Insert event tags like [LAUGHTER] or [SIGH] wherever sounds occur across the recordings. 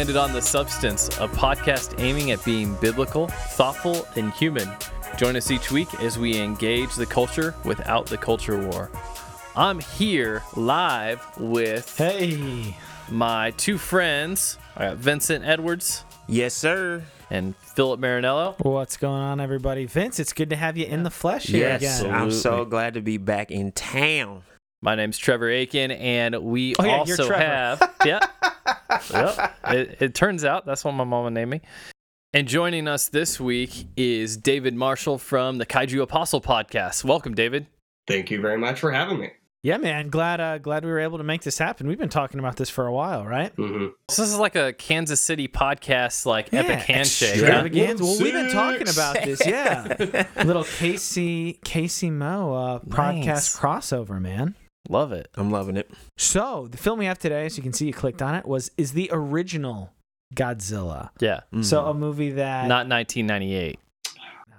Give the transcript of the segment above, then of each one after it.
You have landed on The Substance, a podcast aiming at being biblical, thoughtful, and human. Join us each week as we engage the culture without the culture war. I'm here live with Hey. my two friends. I got Vincent Edwards Yes, sir. and Philip Marinello. What's going on, everybody? Vince, it's good to have you in the flesh here Yes, again. I'm so glad to be back in town. My name's Trevor Aiken, and we Oh, yeah, also have. [LAUGHS] Yeah. yep. It, it turns out that's what my mama named me. And joining us this week is David Marshall from the Kaiju Apostle podcast. Welcome, David. Thank you very much for having me. Yeah, man. Glad uh, glad we were able to make this happen. We've been talking about this for a while, right? hmm This is like a Kansas City podcast, like epic handshake. extra- right? Extravaganza. Well, we've been talking about this. Yeah. [LAUGHS] Little Casey Casey Mo uh, podcast Nice. crossover, man. Love it. I'm loving it. So the film we have today, as you can see, you clicked on it, was is the original Godzilla. Yeah. So Mm. a movie that Not 1998.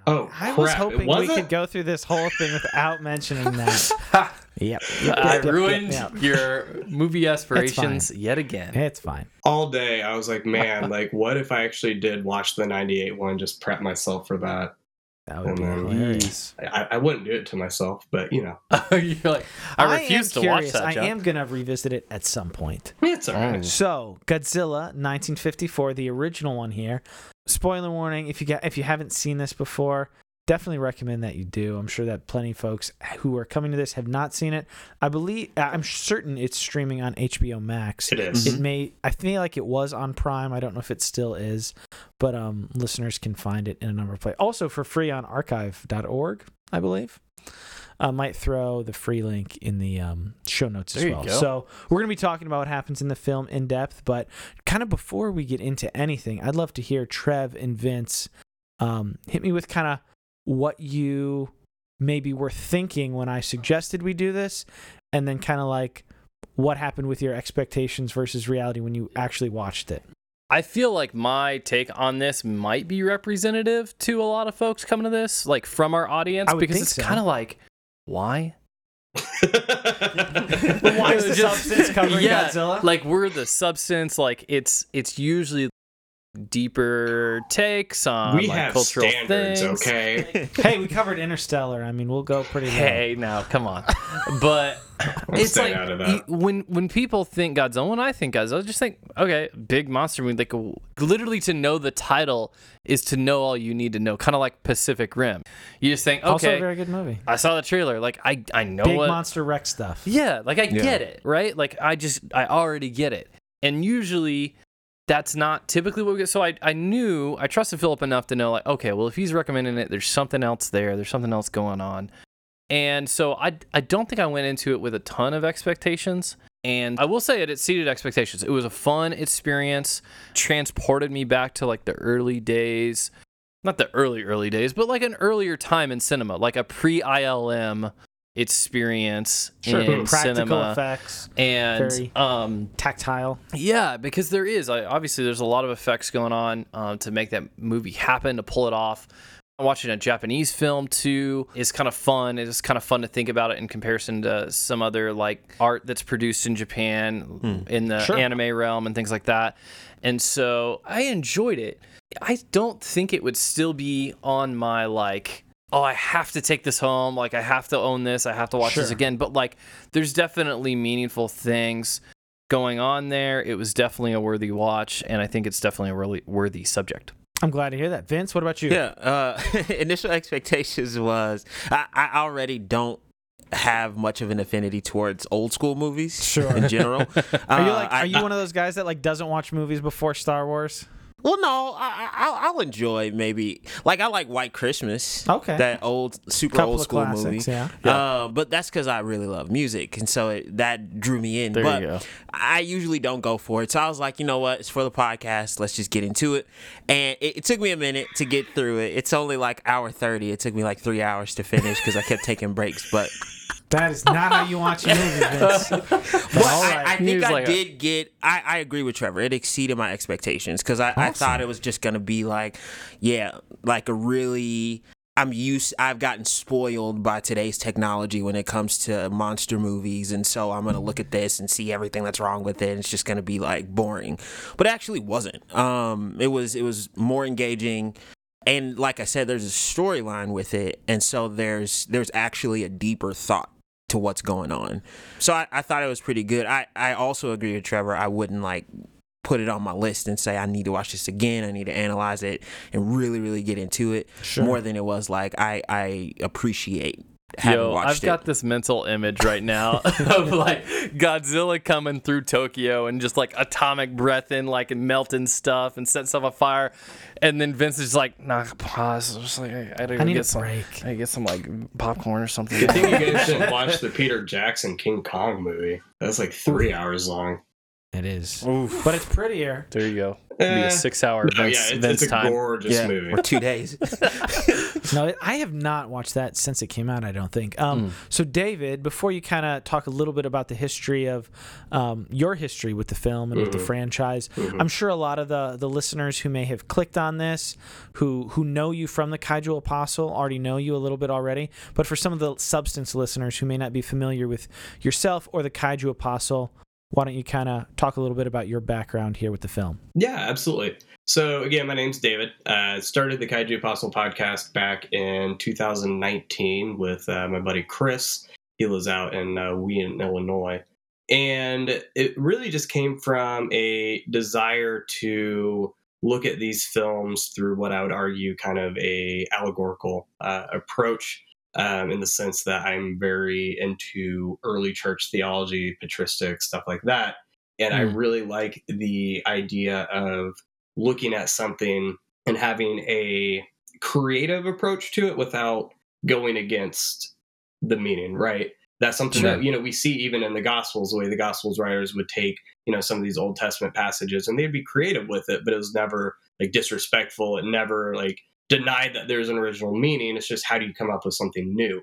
Oh, I was crap. hoping Was we it? could go through this whole thing without mentioning [LAUGHS] that. [LAUGHS] Yep. yep, I yep, yep, ruined yep, yep. your movie aspirations yet again. It's fine. all day. I was like, man, like, what if I actually did watch the '98 one? Just prep myself for that. That would And then- hilarious. [LAUGHS] I, I wouldn't do it to myself, but you know, [LAUGHS] You're like, I refuse am to watch that. I Joe. am gonna revisit it at some point. it's all right. So, Godzilla, 1954, the original one here. Spoiler warning: if you got, if you haven't seen this before, definitely recommend that you do. I'm sure that plenty of folks who are coming to this have not seen it. I believe, I'm certain it's streaming on HBO Max. It is. It may. I feel like it was on Prime. I don't know if it still is, but um, listeners can find it in a number of places. Also for free on archive.org, I believe. I might throw the free link in the um, show notes as There you well. So we're going to be talking about what happens in the film in depth, but kind of before we get into anything, I'd love to hear Trev and Vince um, hit me with kind of what you maybe were thinking when I suggested we do this, and then kind of like what happened with your expectations versus reality when you actually watched it. I feel like my take on this might be representative to a lot of folks coming to this, like from our audience, because it's so. kind of like, why? [LAUGHS] Why is the [LAUGHS] Just- substance covering yeah, Godzilla? Like we're the substance. Like it's it's usually deeper takes on we like, have cultural standards, things. okay? [LAUGHS] hey, we covered Interstellar. I mean, we'll go pretty low. Hey, now come on. But [LAUGHS] it's like out of that. when when people think Godzilla, when I think Godzilla, I just think okay, big monster movie. Like literally, to know the title is to know all you need to know. Kind of like Pacific Rim. You just think, Also, a okay, very good movie. I saw the trailer. Like I I know Big what. monster wreck stuff. Yeah, like I Yeah. get it, right? Like I just I already get it. And usually that's not typically what we get. So I I knew I trusted Philip enough to know like, okay, well if he's recommending it, there's something else there. There's something else going on. And so I I don't think I went into it with a ton of expectations. And I will say it exceeded expectations. It was a fun experience, transported me back to like the early days. Not the early, early days, but like an earlier time in cinema, like a pre ILM experience in Practical cinema. effects, And very- um, tactile. yeah, because there is I, obviously there's a lot of effects going on um, to make that movie happen to pull it off. Watching a Japanese film too is kind of fun. It's kind of fun to think about it in comparison to some other like art that's produced in Japan in the Sure. anime realm and things like that. And so I enjoyed it. I don't think it would still be on my like oh I have to take this home, like I have to own this, I have to watch this again. But like there's definitely meaningful things going on there. It was definitely a worthy watch, and I think it's definitely a really worthy subject. I'm glad to hear that. Vince, what about you? Yeah. Uh, [LAUGHS] initial expectations was I, I already don't have much of an affinity towards old school movies Sure. in general. [LAUGHS] Are you Uh, like? Are you I- one of those guys that like doesn't watch movies before Star Wars? Well, no, I, I, I'll, I'll enjoy maybe like I like White Christmas. Okay. That old, super Couple old school classics, movie. yeah. Uh, but that's because I really love music, and so it, that drew me in. There but you go. I usually don't go for it, so I was like, you know what? It's for the podcast. Let's just get into it. And it, it took me a minute to get through it. It's only like hour thirty. It took me like three hours to finish because I kept taking breaks. But That is not how you watch [LAUGHS] your movie, Vince. But Well, all I. I think I like a- did get. I, I agree with Trevor. It exceeded my expectations because I, I thought it was just gonna be like, yeah, like a really. I I'm used I've gotten spoiled by today's technology when it comes to monster movies and so I'm going to look at this and see everything that's wrong with it and it's just going to be like boring. But it actually wasn't. Um it was it was more engaging and like I said there's a storyline with it and so there's there's actually a deeper thought to what's going on. So I, I thought it was pretty good. I I also agree with Trevor. I wouldn't like put it on my list and say I need to watch this again. I need to analyze it and really, really get into it Sure. more than it was like I I appreciate having Yo, watched I've it. got this mental image right now [LAUGHS] of like Godzilla coming through Tokyo and just like atomic breath in, like and melting stuff and setting stuff on fire. And then Vince is like, nah, pause. Just like, I, I, gotta I need get a some, break. I get some like popcorn or something. Good thing you guys [LAUGHS] didn't watch the Peter Jackson King Kong movie. That's like three hours long. It is, Oof. but it's prettier. There you go. It'll be Eh, a six-hour No, Vince, yeah, it's, Vince it's a time. gorgeous yeah, movie. or two days. [LAUGHS] No, I have not watched that since it came out. I don't think. Um, Mm. So, David, before you kind of talk a little bit about the history of um, your history with the film and with the Mhm. franchise, I'm sure a lot of the the listeners who may have clicked on this, who who know you from the Kaiju Apostle, already know you a little bit already. But for some of the substance listeners who may not be familiar with yourself or the Kaiju Apostle, why don't you kind of talk a little bit about your background here with the film? Yeah, absolutely. So again, my name's David. Uh, started the Kaiju Apostle podcast back in 2019 with uh, my buddy Chris. He lives out in uh, Wheaton, Illinois, and it really just came from a desire to look at these films through what I would argue kind of a allegorical uh, approach. Um, in the sense that I'm very into early church theology, patristic stuff like that, and I Mm. really like the idea of looking at something and having a creative approach to it without going against the meaning, right? That's something Sure. that you know we see even in the Gospels, the way the Gospels writers would take you know some of these Old Testament passages and they'd be creative with it, but it was never like disrespectful. It never like denied that there's an original meaning. It's just how do you come up with something new?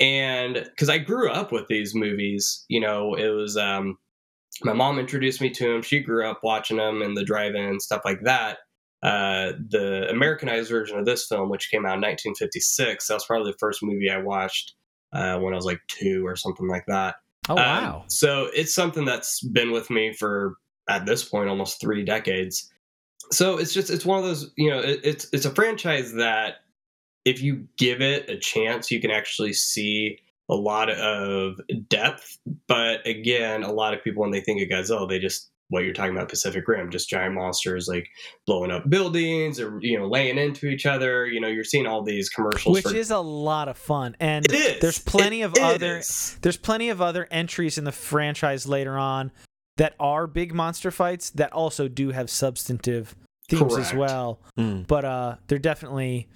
And because I grew up with these movies, you know, it was um, my mom introduced me to him. She grew up watching them in the drive-in stuff like that. Uh, the Americanized version of this film, which came out in 1956, that was probably the first movie I watched uh, when I was like two or something like that. Oh Um, wow! so it's something that's been with me for at this point almost three decades. So it's just it's one of those you know it, it's it's a franchise that if you give it a chance, you can actually see a lot of depth. But again, a lot of people when they think of Godzilla, they just what you're talking about Pacific Rim, just giant monsters like blowing up buildings or you know laying into each other. You know, you're seeing all these commercials. Which for, is a lot of fun, and it is. there's plenty It of other there's plenty of other entries in the franchise later on that are big monster fights that also do have substantive themes as well. Mm. But uh, they're definitely.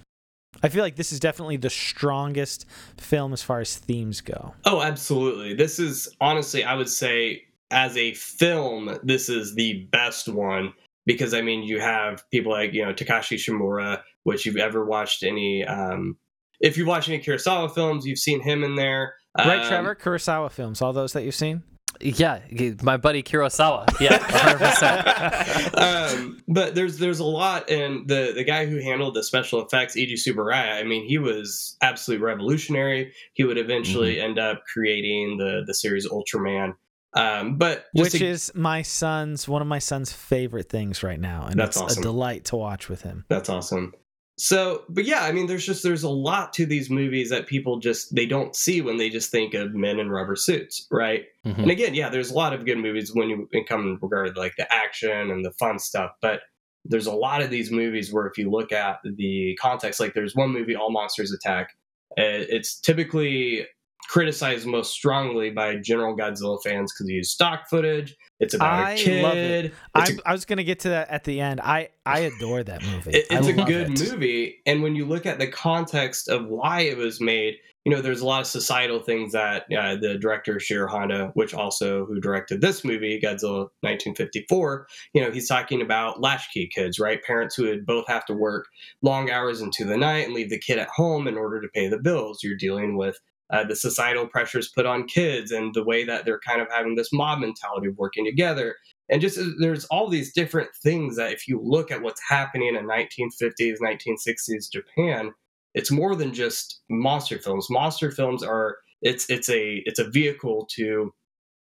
I feel like this is definitely the strongest film as far as themes go. Oh, absolutely. This is honestly, I would say, as a film, this is the best one because I mean, you have people like you know Takashi Shimura, which you've ever watched any. Um, if you've watched any Kurosawa films, you've seen him in there. Right, Um, Trevor? Kurosawa films, all those that you've seen. Yeah, my buddy Kurosawa. Yeah, 100%. [LAUGHS] um, but there's there's a lot, and the the guy who handled the special effects, Eiji Tsuburaya, I mean, he was absolutely revolutionary. He would eventually Mm-hmm. end up creating the the series Ultraman. Um, but Which to- is my son's one of my son's favorite things right now, and That's it's awesome. a delight to watch with him. That's awesome. So, but yeah, I mean, there's just there's a lot to these movies that people just they don't see when they just think of men in rubber suits, right? Mhm. And again, yeah, there's a lot of good movies when you come in regard to like the action and the fun stuff, but there's a lot of these movies where if you look at the context, like there's one movie, All Monsters Attack. uh, It's typically criticized most strongly by general Godzilla fans because he used stock footage. It's about I a kid. love it. I, a I was gonna get to that at the end. I I adore that movie. It, it's a good it. movie, and when you look at the context of why it was made, you know, there's a lot of societal things that uh, the director Shiro Honda, which also who directed this movie, Godzilla 1954, you know, he's talking about latchkey kids, right? Parents who would both have to work long hours into the night and leave the kid at home in order to pay the bills. You're dealing with uh, the societal pressures put on kids and the way that they're kind of having this mob mentality of working together and just uh, there's all these different things that if you look at what's happening in 1950s 1960s japan it's more than just monster films. Monster films are it's it's a it's a vehicle to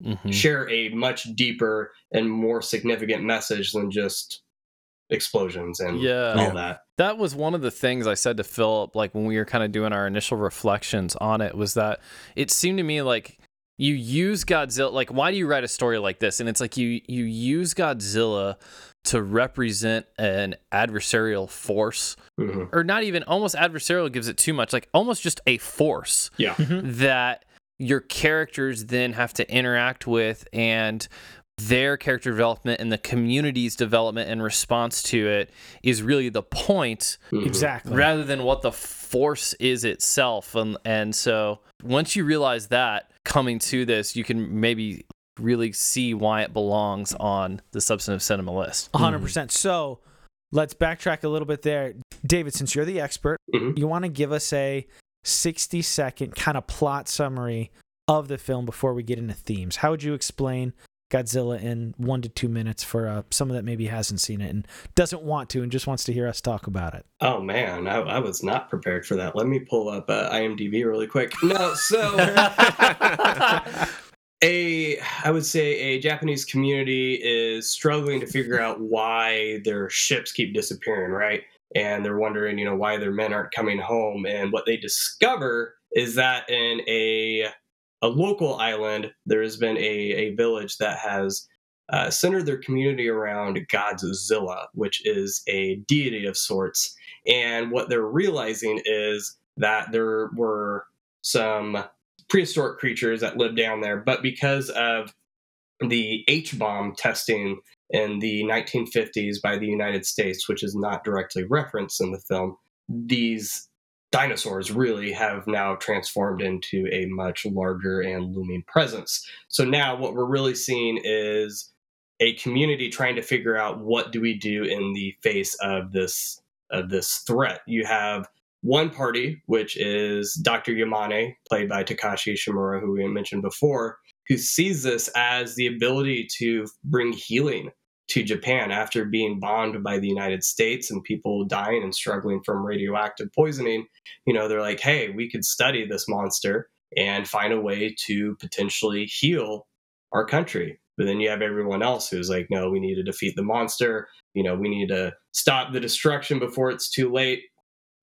Mhm. share a much deeper and more significant message than just explosions and Yeah. all that. that was one of the things I said to Philip, like when we were kind of doing our initial reflections on it, was that it seemed to me like you use Godzilla. Like, why do you write a story like this? And it's like you you use Godzilla to represent an adversarial force, Mhm. or not even almost adversarial gives it too much. Like almost just a force Yeah. that your characters then have to interact with and their character development and the community's development in response to it is really the point Mhm. Exactly. rather than what the force is itself and and so once you realize that coming to this you can maybe really see why it belongs on the substantive cinema list 100%. So let's backtrack a little bit there. David, since you're the expert, Mhm. you want to give us a 60 second kind of plot summary of the film before we get into themes. How would you explain Godzilla in one to two minutes for uh, someone that maybe hasn't seen it and doesn't want to and just wants to hear us talk about it? Oh man, I, I was not prepared for that. Let me pull up uh, IMDb really quick. No, so [LAUGHS] [LAUGHS] a I would say a Japanese community is struggling to figure out why their ships keep disappearing, right? And they're wondering, you know, why their men aren't coming home. And what they discover is that in a a local island, there has been a, a village that has uh, centered their community around Godzilla, which is a deity of sorts. And what they're realizing is that there were some prehistoric creatures that lived down there, but because of the H bomb testing in the 1950s by the United States, which is not directly referenced in the film, these dinosaurs really have now transformed into a much larger and looming presence. So now what we're really seeing is a community trying to figure out what do we do in the face of this of this threat. You have one party, which is Dr. Yamane, played by Takashi Shimura, who we mentioned before, who sees this as the ability to bring healing to Japan after being bombed by the United States and people dying and struggling from radioactive poisoning. You know, they're like, hey, we could study this monster and find a way to potentially heal our country. But then you have everyone else who's like, no, we need to defeat the monster. You know, we need to stop the destruction before it's too late.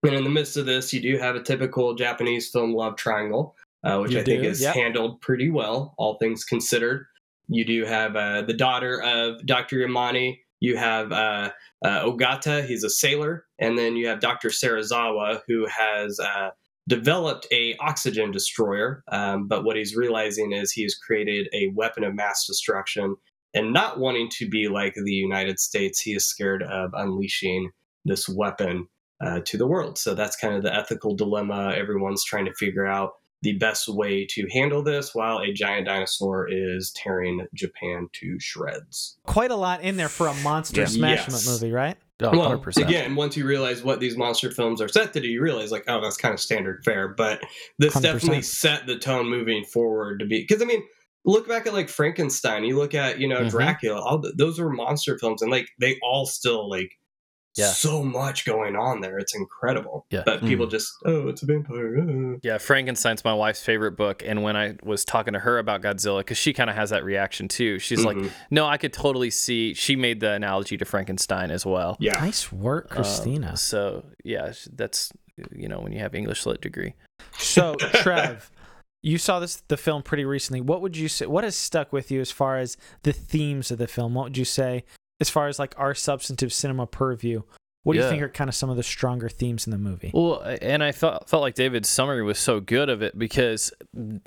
And in the midst of this, you do have a typical Japanese film love triangle, uh, which You I think is yep. handled pretty well, all things considered. You do have uh, the daughter of Dr. Yamane. You have uh, uh, Ogata, he's a sailor. And then you have Dr. Serizawa, who has uh, developed a oxygen destroyer. Um, but what he's realizing is he has created a weapon of mass destruction. And not wanting to be like the United States, he is scared of unleashing this weapon uh, to the world. So that's kind of the ethical dilemma. Everyone's trying to figure out the best way to handle this while a giant dinosaur is tearing Japan to shreds. Quite a lot in there for a monster Yeah. smashment Yes. movie, right? Oh, well, 100%. again, once you realize what these monster films are set to do, you realize like, oh, that's kind of standard fare. But this 100%. definitely set the tone moving forward to be because I mean, look back at like Frankenstein. You look at you know Mhm. Dracula. All th- those were monster films, and like they all still like. Yeah. So much going on there. It's incredible. Yeah. But people just, oh, it's a vampire. uh." Yeah, Frankenstein's my wife's favorite book. And when I was talking to her about Godzilla, because she kind of has that reaction too, she's like, Mhm. no, I could totally see. She made the analogy to Frankenstein as well. yeah. Nice work, Uh, Christina. so, yeah, that's, you know, when you have English lit degree. So, [LAUGHS] Trev, you saw this the film pretty recently. What would you say? What has stuck with you as far as the themes of the film? What would you say as far as like our substantive cinema purview? What do you think are kind of some of the stronger themes in the movie? Well, and I felt felt like David's summary was so good of it because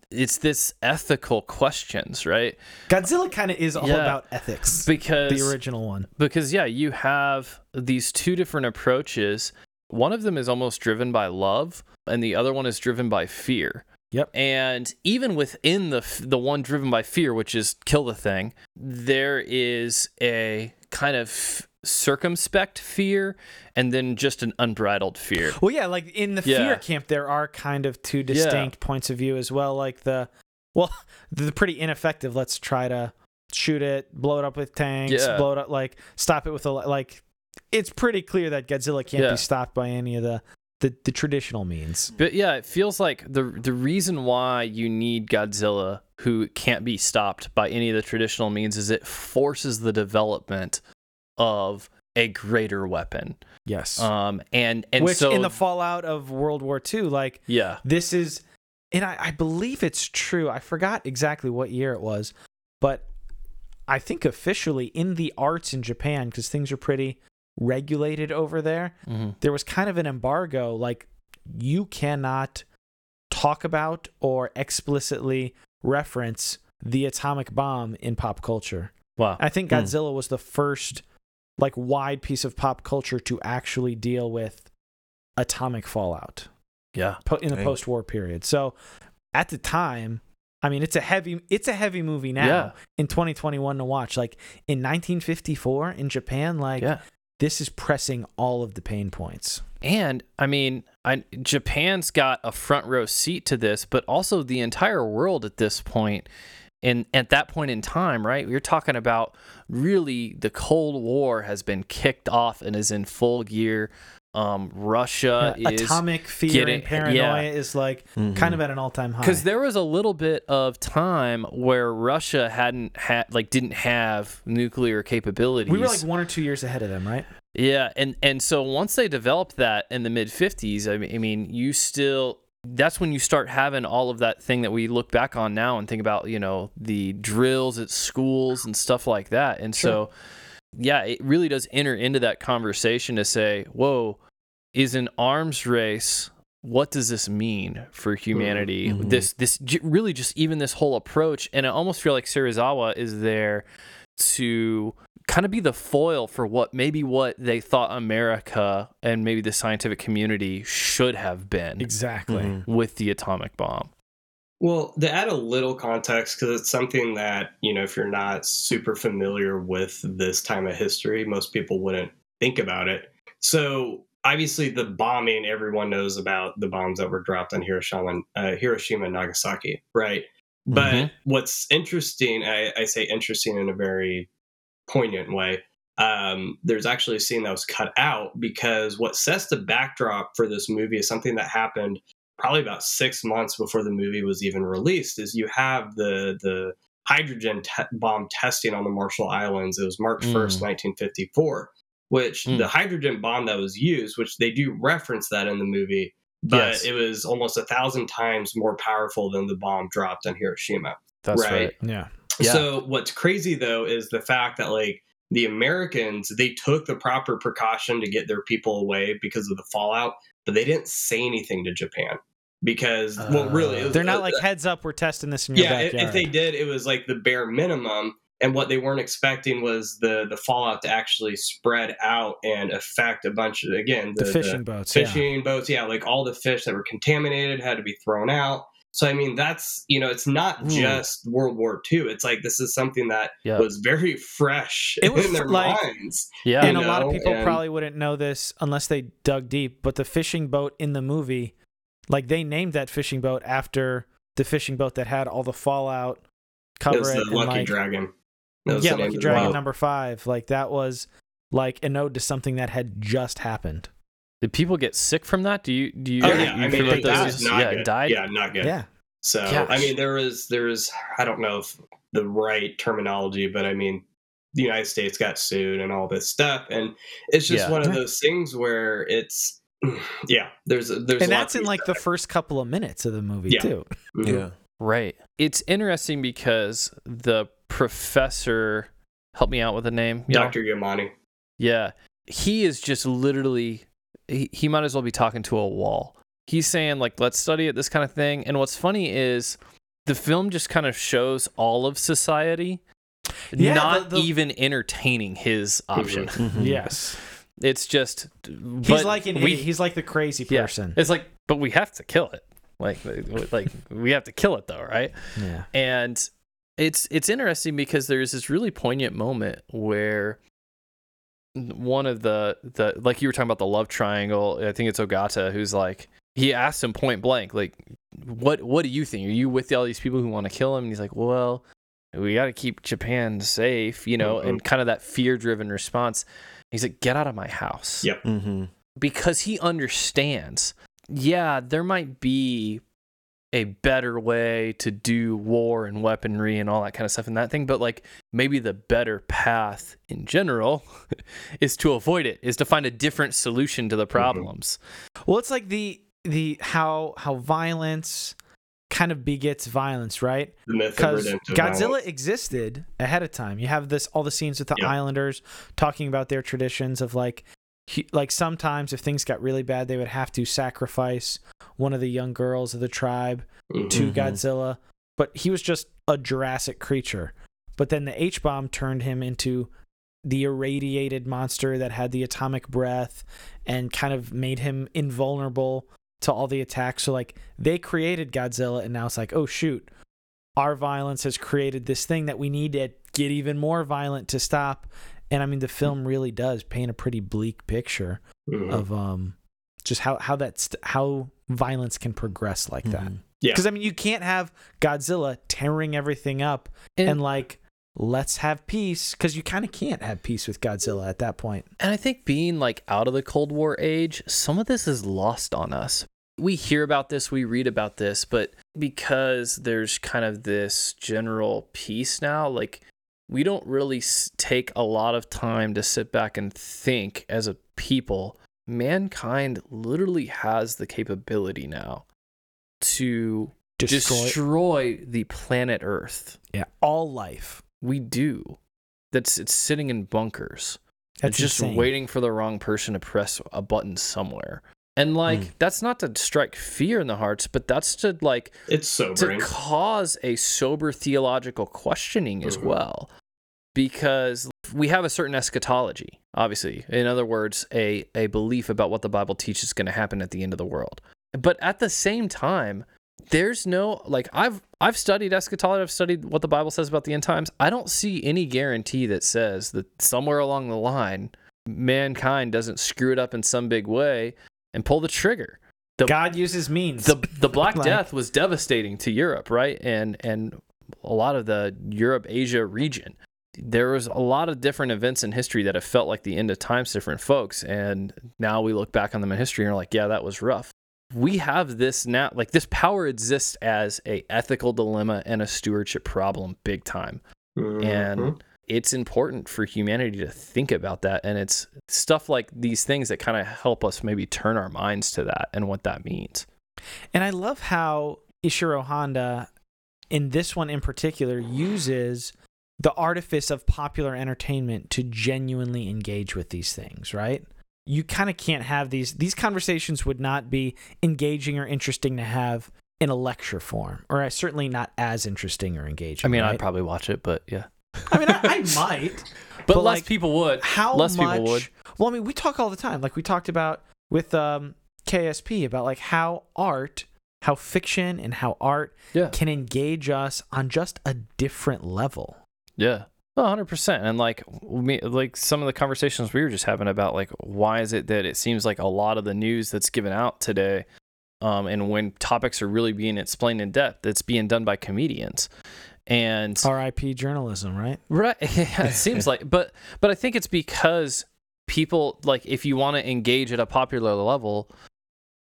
it's this ethical questions, right? Godzilla kind of is all Yeah. about ethics. Because The original one. because yeah, you have these two different approaches. One of them is almost driven by love, and the other one is driven by fear. Yep. And even within the the one driven by fear, which is kill the thing, there is a kind of circumspect fear, and then just an unbridled fear. Well, yeah, like in the Yeah. fear camp, there are kind of two distinct points of view as well. Like the, well, [LAUGHS] the pretty ineffective. Let's try to shoot it, blow it up with tanks, Yeah. blow it up, like stop it with a like. It's pretty clear that Godzilla can't Yeah. be stopped by any of the the the traditional means. But yeah, it feels like the the reason why you need Godzilla, who can't be stopped by any of the traditional means, is it forces the development of a greater weapon. Yes. Um, and and Which so in the fallout of World War II, like yeah, this is and I, I believe it's true. I forgot exactly what year it was, but I think officially in the arts in Japan, because things are pretty regulated over there, Mhm. there was kind of an embargo. Like you cannot talk about or explicitly reference the atomic bomb in pop culture. wow, I think Hmm. Godzilla was the first like wide piece of pop culture to actually deal with atomic fallout yeah, po- in the Dang. post-war period. So at the time, I mean, it's a heavy it's a heavy movie now Yeah. in 2021 to watch. Like in 1954 in Japan, like yeah. This is pressing all of the pain points. And I mean, I, Japan's got a front row seat to this, but also the entire world at this point. And at that point in time, right, we are talking about really the Cold War has been kicked off and is in full gear. Um, Russia Yeah, is atomic fear getting- and paranoia yeah. is like Mhm. kind of at an all-time high. because there was a little bit of time where Russia hadn't had like didn't have nuclear capabilities. we were like one or two years ahead of them, right? Yeah, and and so once they developed that in the mid '50s, I mean, I mean, you still that's when you start having all of that thing that we look back on now and think about, you know, the drills at schools and stuff like that. And so, yeah, it really does enter into that conversation to say, whoa, is an arms race. What does this mean for humanity? Mhm. This, this really just even this whole approach, and I almost feel like Serizawa is there to kind of be the foil for what maybe what they thought America and maybe the scientific community should have been Exactly. Mhm. with the atomic bomb. Well, to add a little context, because it's something that, you know, if you're not super familiar with this time of history, most people wouldn't think about it. So, obviously, the bombing, everyone knows about the bombs that were dropped on Hiroshima, and- uh, Hiroshima and Nagasaki, right? But Mhm. what's interesting, I, I say interesting in a very poignant way, um, there's actually a scene that was cut out because what sets the backdrop for this movie is something that happened probably about six months before the movie was even released is you have the the hydrogen te- bomb testing on the marshall islands it was march 1st Mm. 1954 which Mm. the hydrogen bomb that was used which they do reference that in the movie but Yes. it was almost a thousand times more powerful than the bomb dropped on hiroshima That's Right. right. Yeah. Yeah. so what's crazy though is the fact that like the Americans they took the proper precaution to get their people away because of the fallout, but they didn't say anything to Japan because well really was, They're not uh, like heads up. We're testing this in your yeah if, backyard. if they did it was like the bare minimum and what they weren't expecting was the the fallout to actually spread out and affect a bunch of again the, fishing boats. yeah. fishing boats yeah like all the fish that were contaminated had to be thrown out so i mean that's you know it's not Ooh. just world war ii it's like this is something that Yeah. was very fresh It was [LAUGHS] in their like- minds Yeah. and you a lot of people and- probably wouldn't know this unless they dug deep. But the fishing boat in the movie, like they named that fishing boat after the fishing boat that had all the fallout cover it was the and lucky like dragon was yeah, the Lucky Dragon boat. number five. Like that was like a ode to something that had just happened. Did people get sick from that? Do you do you? oh Yeah, yeah you i feel mean like it, those it was not yeah, good died. yeah not good Yeah. so i mean there was there was i don't know if the right terminology but i mean the united states got sued and all this stuff and it's just Yeah. one of Yeah. those things where it's [CLEARS THROAT] yeah there's there's and a that's to in like said. the first couple of minutes of the movie Yeah. too. Mhm. Yeah. Right. It's interesting because the professor help me out with the name. dr yamane Yeah. He is just literally he, he might as well be talking to a wall. He's saying like let's study it this kind of thing. And what's funny is the film just kind of shows all of society Yeah, not the- the- even entertaining his option. Mhm. [LAUGHS] Yes. It's just He's but like an we, he's like the crazy yeah. person. It's like but we have to kill it. Like like we have to kill it though, right? Yeah. and it's it's interesting because there's this really poignant moment where one of the the like you were talking about the love triangle i think it's ogata who's like he asks him point blank like what what do you think are you with all these people who want to kill him and he's like well we got to keep japan safe you know and kind of that fear driven response he's like get out of my house Yep. Mhm. because he understands. Yeah, there might be a better way to do war and weaponry and all that kind of stuff and that thing, but like maybe the better path in general [LAUGHS] is to avoid it, is to find a different solution to the mm-hmm. problems. Well, it's like the the how how violence kind of begets violence, right? The myth of Because Godzilla violence. existed ahead of time. You have this all the scenes with the Yeah. Islanders talking about their traditions of like he, like sometimes if things got really bad, they would have to sacrifice one of the young girls of the tribe Mhm. to. Godzilla, but he was just a Jurassic creature. But then the H bomb turned him into the irradiated monster that had the atomic breath and kind of made him invulnerable to all the attacks. So like they created Godzilla and now it's like, oh shoot, our violence has created this thing that we need to get even more violent to stop. And I mean the film really does paint a pretty bleak picture Mhm. of um just how how that's how violence can progress like that. Mhm. Yeah. Because I mean, you can't have Godzilla tearing everything up and, And- like let's have peace because you kind of can't have peace with Godzilla at that point. And I think being like out of the Cold War age, some of this is lost on us. We hear about this, we read about this, but because there's kind of this general peace now, like we don't really take a lot of time to sit back and think as a people. Mankind literally has the capability now to Destroy, destroy the planet Earth. yeah, all life. We do. That's it's sitting in bunkers. That's it's just insane. waiting for the wrong person to press a button somewhere. And like Mm. that's not to strike fear in the hearts, but that's to like It's sobering. to cause a sober theological questioning as Mhm. well. Because we have a certain eschatology, obviously. In other words, a, a belief about what the Bible teaches is going to happen at the end of the world. But at the same time, there's no like I've I've studied eschatology, I've studied what the Bible says about the end times. I don't see any guarantee that says that somewhere along the line mankind doesn't screw it up in some big way and pull the trigger. The God uses means. the the [LAUGHS] Black Like- Death was devastating to Europe, right? And and a lot of the Europe Asia region. There was a lot of different events in history that have felt like the end of times to different folks, and now we look back on them in history and are like, yeah, that was rough. We have this now, like this power exists as a ethical dilemma and a stewardship problem, big time Mhm. and it's important for humanity to think about that and it's stuff like these things that kind of help us maybe turn our minds to that and what that means and I love how Ishiro Honda, in this one in particular, uses the artifice of popular entertainment to genuinely engage with these things, right? You kind of can't have these these conversations would not be engaging or interesting to have in a lecture form, or certainly not as interesting or engaging. i mean right? i'd probably watch it but yeah I mean, I, I [LAUGHS] might, but, But, less like, people would how less much people would well i mean we talk all the time like we talked about with um ksp about like how art how fiction and how art yeah can engage us on just a different level yeah. Well, 100% and like me like some of the conversations we were just having about like why is it that it seems like a lot of the news that's given out today um, and when topics are really being explained in depth it's being done by comedians. And rip journalism right? Right. [LAUGHS] Yeah, it seems like but but I think it's because people like if you want to engage at a popular level,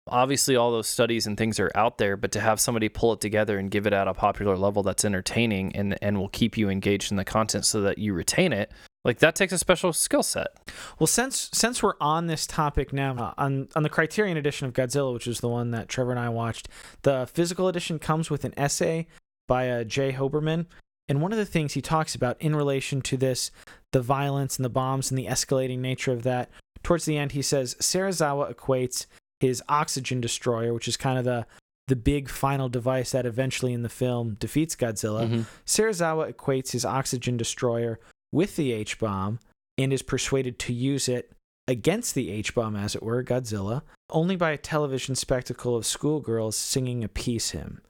obviously all those studies and things are out there, but to have somebody pull it together and give it at a popular level that's entertaining and and will keep you engaged in the content so that you retain it, like that takes a special skill set. well since since we're on this topic now uh, on on the criterion edition of godzilla which is the one that trevor and i watched the physical edition comes with an essay by uh, J. Hoberman and one of the things he talks about in relation to this the violence and the bombs and the escalating nature of that towards the end he says serizawa equates his oxygen destroyer which is kind of the the big final device that eventually in the film defeats godzilla Mhm. Serizawa equates his oxygen destroyer with the H bomb and is persuaded to use it against the H bomb, as it were, Godzilla, only by a television spectacle of schoolgirls singing a peace hymn.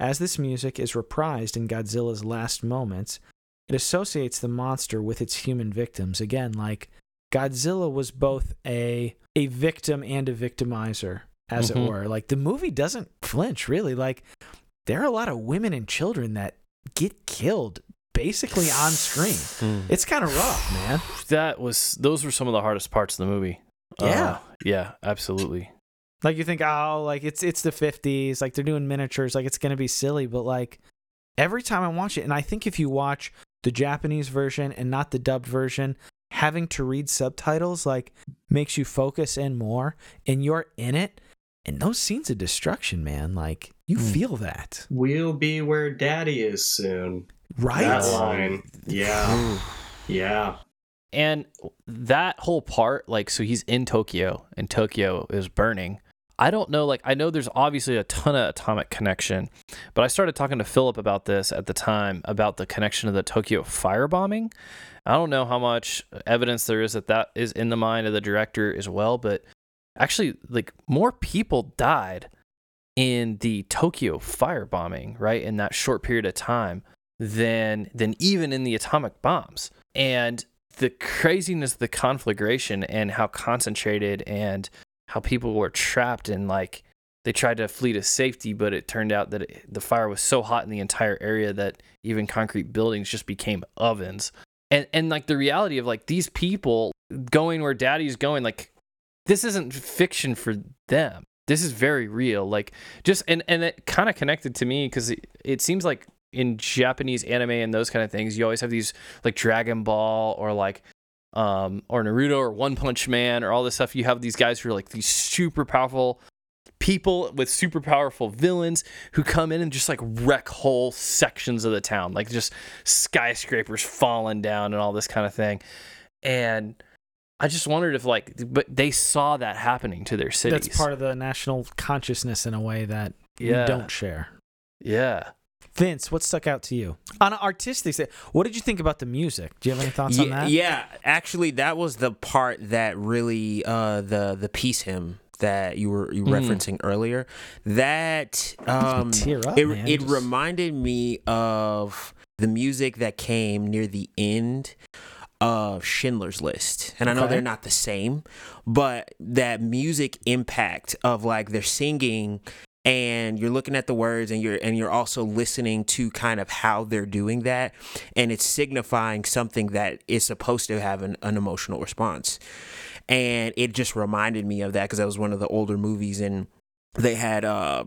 As this music is reprised in Godzilla's last moments, it associates the monster with its human victims. Again, like Godzilla was both a a victim and a victimizer, as Mhm. it were. Like the movie doesn't flinch, really. Like there are a lot of women and children that get killed basically on screen. It's kind of rough, man. That was those were some of the hardest parts of the movie. Yeah. Uh, Yeah, absolutely. Like you think, oh, like it's it's the fifties, like they're doing miniatures, like it's gonna be silly, but like every time I watch it, and I think if you watch the Japanese version and not the dubbed version, having to read subtitles like makes you focus in more and you're in it. And those scenes of destruction, man, like you Mm. feel that. We'll be where daddy is soon. Right? That line. Yeah. [SIGHS] Yeah. And that whole part, like, so he's in Tokyo and Tokyo is burning. I don't know, like, I know there's obviously a ton of atomic connection, but I started talking to Philip about this at the time about the connection of the Tokyo firebombing. I don't know how much evidence there is that that is in the mind of the director as well, but actually, like, more people died in the Tokyo firebombing, right, in that short period of time than than even in the atomic bombs. And the craziness of the conflagration and how concentrated and how people were trapped and like they tried to flee to safety, but it turned out that it, the fire was so hot in the entire area that even concrete buildings just became ovens. And and like the reality of like these people going where daddy's going, like this isn't fiction for them. This is very real. Like just and and it kind of connected to me because it, it seems like in Japanese anime and those kind of things, you always have these like Dragon Ball or like um or Naruto or One Punch Man or all this stuff. You have these guys who are like these super powerful people with super powerful villains who come in and just like wreck whole sections of the town, like just skyscrapers falling down and all this kind of thing. And I just wondered if like but they saw that happening to their cities. That's part of the national consciousness in a way that Yeah. we don't share. Yeah. Vince, what stuck out to you on an artistic? sta- What did you think about the music? Do you have any thoughts on yeah, that? yeah, actually, that was the part that really uh, the the peace hymn that you were you Mm. referencing earlier. That um, [LAUGHS] tear up, it man, it just- reminded me of the music that came near the end of Schindler's List. And I know Okay. they're not the same, but that music impact of like they're singing and you're looking at the words and you're and you're also listening to kind of how they're doing that and it's signifying something that is supposed to have an, an emotional response. And it just reminded me of that because that was one of the older movies and they had uh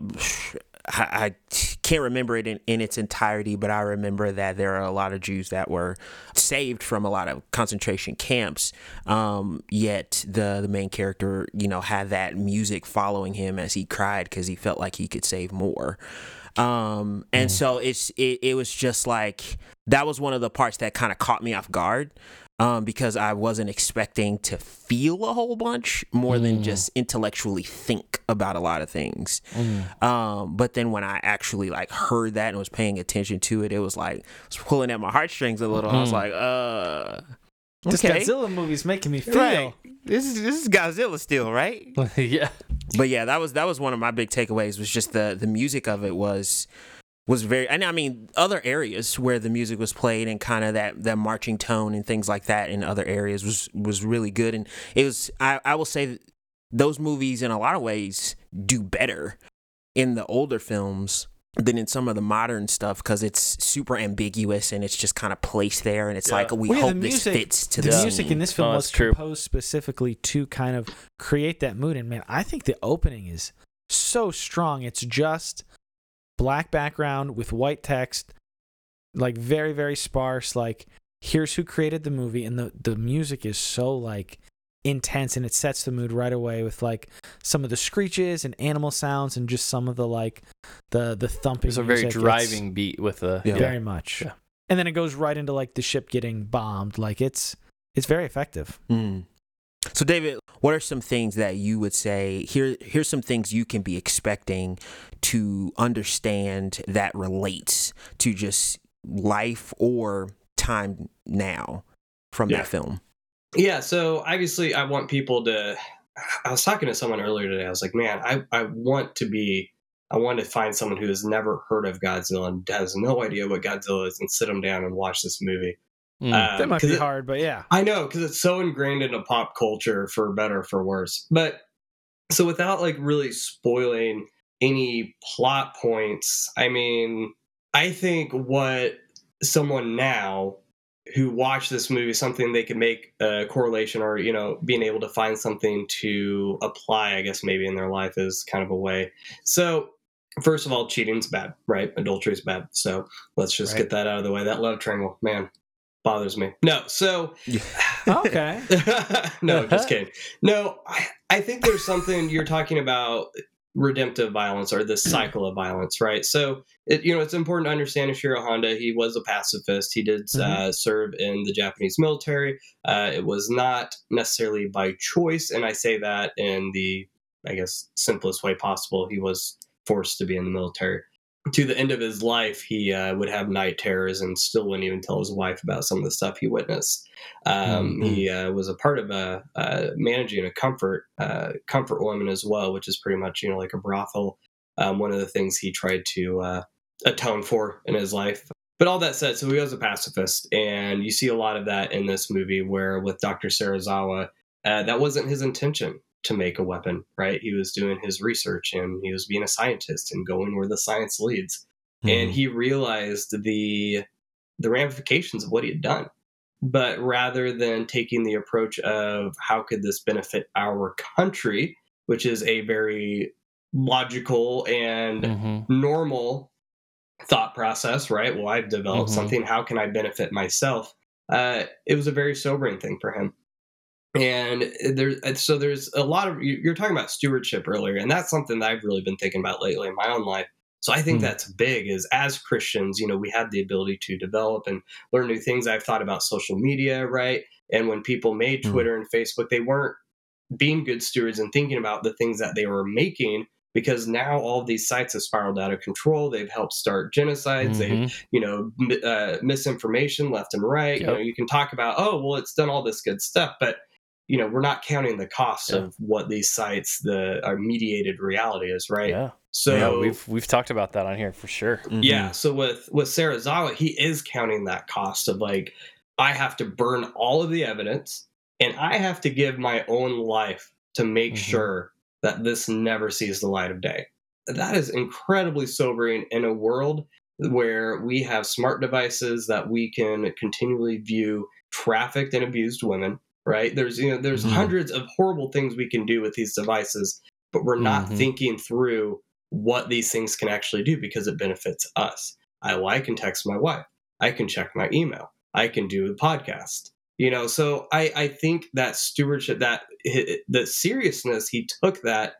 I, I can't remember it in, in its entirety, but I remember that there are a lot of Jews that were saved from a lot of concentration camps. Um, yet the the main character, you know, had that music following him as he cried because he felt like he could save more. Um, and so it's it, it was just like that was one of the parts that kind of caught me off guard. Um, because I wasn't expecting to feel a whole bunch more than Mm. just intellectually think about a lot of things. Um, but then when I actually like heard that and was paying attention to it, it was like it was pulling at my heartstrings a little. I was Mhm. like, uh, This okay, Godzilla movie's making me feel. right. This is this is Godzilla still, right? [LAUGHS] yeah. But yeah, that was that was one of my big takeaways. Was just the the music of it was was very. And I mean, other areas where the music was played and kind of that that marching tone and things like that in other areas was was really good. And it was. I I will say that those movies in a lot of ways do better in the older films than in some of the modern stuff because it's super ambiguous and it's just kind of placed there and it's Yeah. like we Well, yeah, hope the this fits to the the, music in this oh, film No, was true. composed specifically to kind of create that mood. And man, I think the opening is so strong. It's just black background with white text, like very, very sparse. Like, here's who created the movie. And the, the music is so like intense and it sets the mood right away with like some of the screeches and animal sounds and just some of the like the the thumping. There's a very music. It's- driving beat with the Yeah. very much. Yeah. And then it goes right into like the ship getting bombed. Like it's it's very effective. Mm. So, David, what are some things that you would say? Here, here's some things you can be expecting to understand that relates to just life or time now from Yeah. that film. Yeah, so obviously I want people to I was talking to someone earlier today. I was like, man, I, I want to be I want to find someone who has never heard of Godzilla and has no idea what Godzilla is and sit them down and watch this movie. Mm. Um, that might be it- hard, but yeah. I know because it's so ingrained into pop culture for better or for worse. But so without like really spoiling any plot points, I mean, I think what someone now who watched this movie something they can make a correlation or you know being able to find something to apply i guess maybe in their life is kind of a way so first of all cheating's bad right adultery's bad so let's just Right. get that out of the way that love triangle man bothers me no so [LAUGHS] Okay. [LAUGHS] no, just [LAUGHS] kidding. No, I, I think there's something you're talking about redemptive violence or this cycle of violence, right? So, it, you know, it's important to understand Ishiro Honda. He was a pacifist. He did uh, serve in the Japanese military. Uh, it was not necessarily by choice, and I say that in the, I guess, simplest way possible. He was forced to be in the military. To the end of his life, he uh, would have night terrors and still wouldn't even tell his wife about some of the stuff he witnessed. Um, He uh, was a part of a, uh, managing a comfort uh, comfort woman as well, which is pretty much you know like a brothel. Um, one of the things he tried to uh, atone for in his life. But all that said, so he was a pacifist, and you see a lot of that in this movie, where with Dr. Serizawa, uh, that wasn't his intention to make a weapon, right? He was doing his research and he was being a scientist and going where the science leads. And he realized the the ramifications of what he had done. But rather than taking the approach of how could this benefit our country which is a very logical and hmm normal thought process right? Well i've developed Mhm. something. How can i benefit myself? Uh, it was a very sobering thing for him and there's so there's a lot of you- you're talking about stewardship earlier and that's something that i've really been thinking about lately in my own life. So i think Hmm. that's big is as christians you know we have the ability to develop and learn new things. I've thought about social media right? And when people made Hmm. twitter and facebook they weren't being good stewards and thinking about the things that they were making because now all of these sites have spiraled out of control. They've helped start genocides. They've Mhm. you know m- uh, misinformation left and right. You know you can talk about oh well it's done all this good stuff but you know we're not counting the cost Yeah. of what these sites the our mediated reality is right Yeah. so yeah, we've we've talked about that on here for sure. Mhm. yeah so with with Serizawa he is counting that cost of like I have to burn all of the evidence and I have to give my own life to make Mhm. sure that this never sees the light of day that is incredibly sobering in a world where we have smart devices that we can continually view trafficked and abused women right? There's you know there's Mhm. hundreds of horrible things we can do with these devices but we're not Mhm. thinking through what these things can actually do because it benefits us. I, well, I can text my wife. I can check my email. I can do a podcast. You know so i i think that stewardship that the seriousness he took that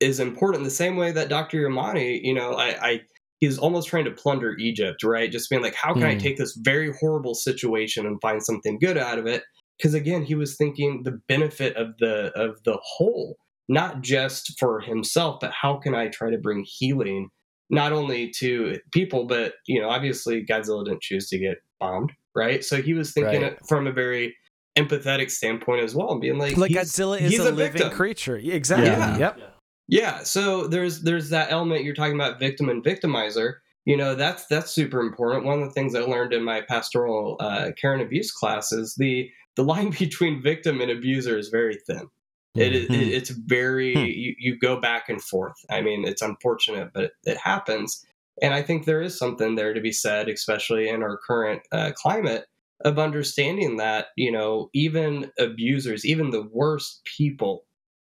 is important. The same way that dr yamane you know i i he's almost trying to plunder egypt right? Just being like how can i Hmm. take this very horrible situation and find something good out of it because again he was thinking the benefit of the of the whole not just for himself but how can i try to bring healing not only to people but you know obviously godzilla didn't choose to get bombed right so he was thinking Right. it from a very empathetic standpoint as well being like Like he's- Godzilla is he's a, living victim. creature. Yeah, Exactly. Yeah. Yep. Yeah, so there's there's that element you're talking about victim and victimizer. You know, that's that's super important. One of the things I learned in my pastoral uh, care and abuse class is the the line [LAUGHS] between victim and abuser is very thin. It, is Mhm. it's very Hmm. you, you go back and forth. I mean, it's unfortunate, but it, it happens. And I think there is something there to be said, especially in our current uh, climate, of understanding that you know even abusers, even the worst people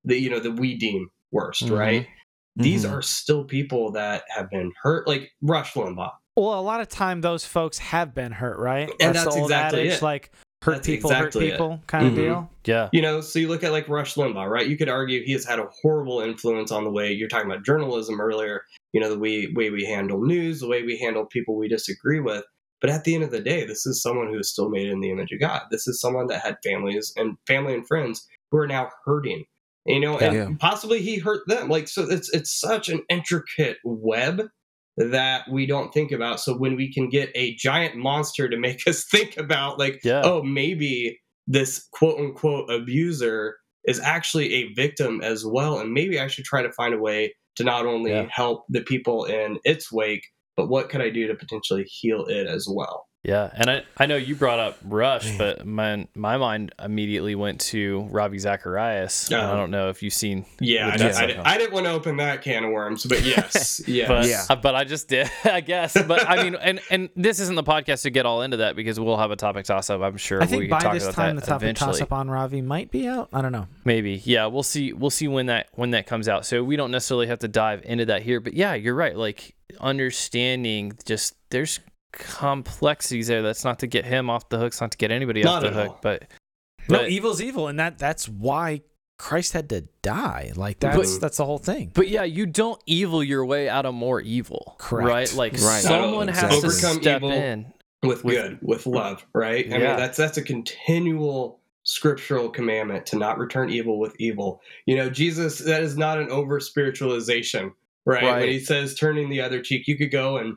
that you know that we deem worst, Mhm. right? These Mhm. are still people that have been hurt, like Rush Limbaugh. Well, a lot of time those folks have been hurt, right? And the that's exactly adage, it. like hurt That's people, exactly hurt it. people kind of Mhm. deal. Yeah. You know, so you look at like Rush Limbaugh, right? You could argue he has had a horrible influence on the way you're talking about journalism earlier. You know, the way way we handle news, the way we handle people we disagree with. But at the end of the day, this is someone who is still made in the image of God. This is someone that had families and family and friends who are now hurting. You know, and Yeah. possibly he hurt them. Like so, it's it's such an intricate web that we don't think about. So when we can get a giant monster to make [LAUGHS] us think about, like, Yeah. oh, maybe this quote unquote abuser is actually a victim as well, and maybe I should try to find a way to not only Yeah. help the people in its wake, but what could I do to potentially heal it as well? Yeah, and I, I know you brought up Rush, but my my mind immediately went to Ravi Zacharias. And I don't know if you've seen, Yeah, I, that I. I didn't want to open that can of worms, but yes, [LAUGHS] yes. but Yeah. uh, but I just did, [LAUGHS] I guess. But I mean, and and this isn't the podcast to get all into that because we'll have a topic toss up. I'm sure I we think can by talk this about time the topic toss up on Ravi might be out. I don't know. Maybe, yeah. We'll see. We'll see when that when that comes out. So we don't necessarily have to dive into that here. But yeah, you're right. Like understanding, just there's complexities there. That's not to get him off the hook. It's not to get anybody Not off the hook. all. But No, But- evil's evil, and that that's why Christ had to die. Like that's But- that's the whole thing. But yeah, you don't evil your way out of more evil. Correct. Right? Like Right. someone That'll has to overcome step evil. in. with, With- good, with love, right? I Yeah. mean, that's that's a continual scriptural commandment to not return evil with evil. You know, Jesus, that is not an over spiritualization, right? Right. When he says turning the other cheek, you could go and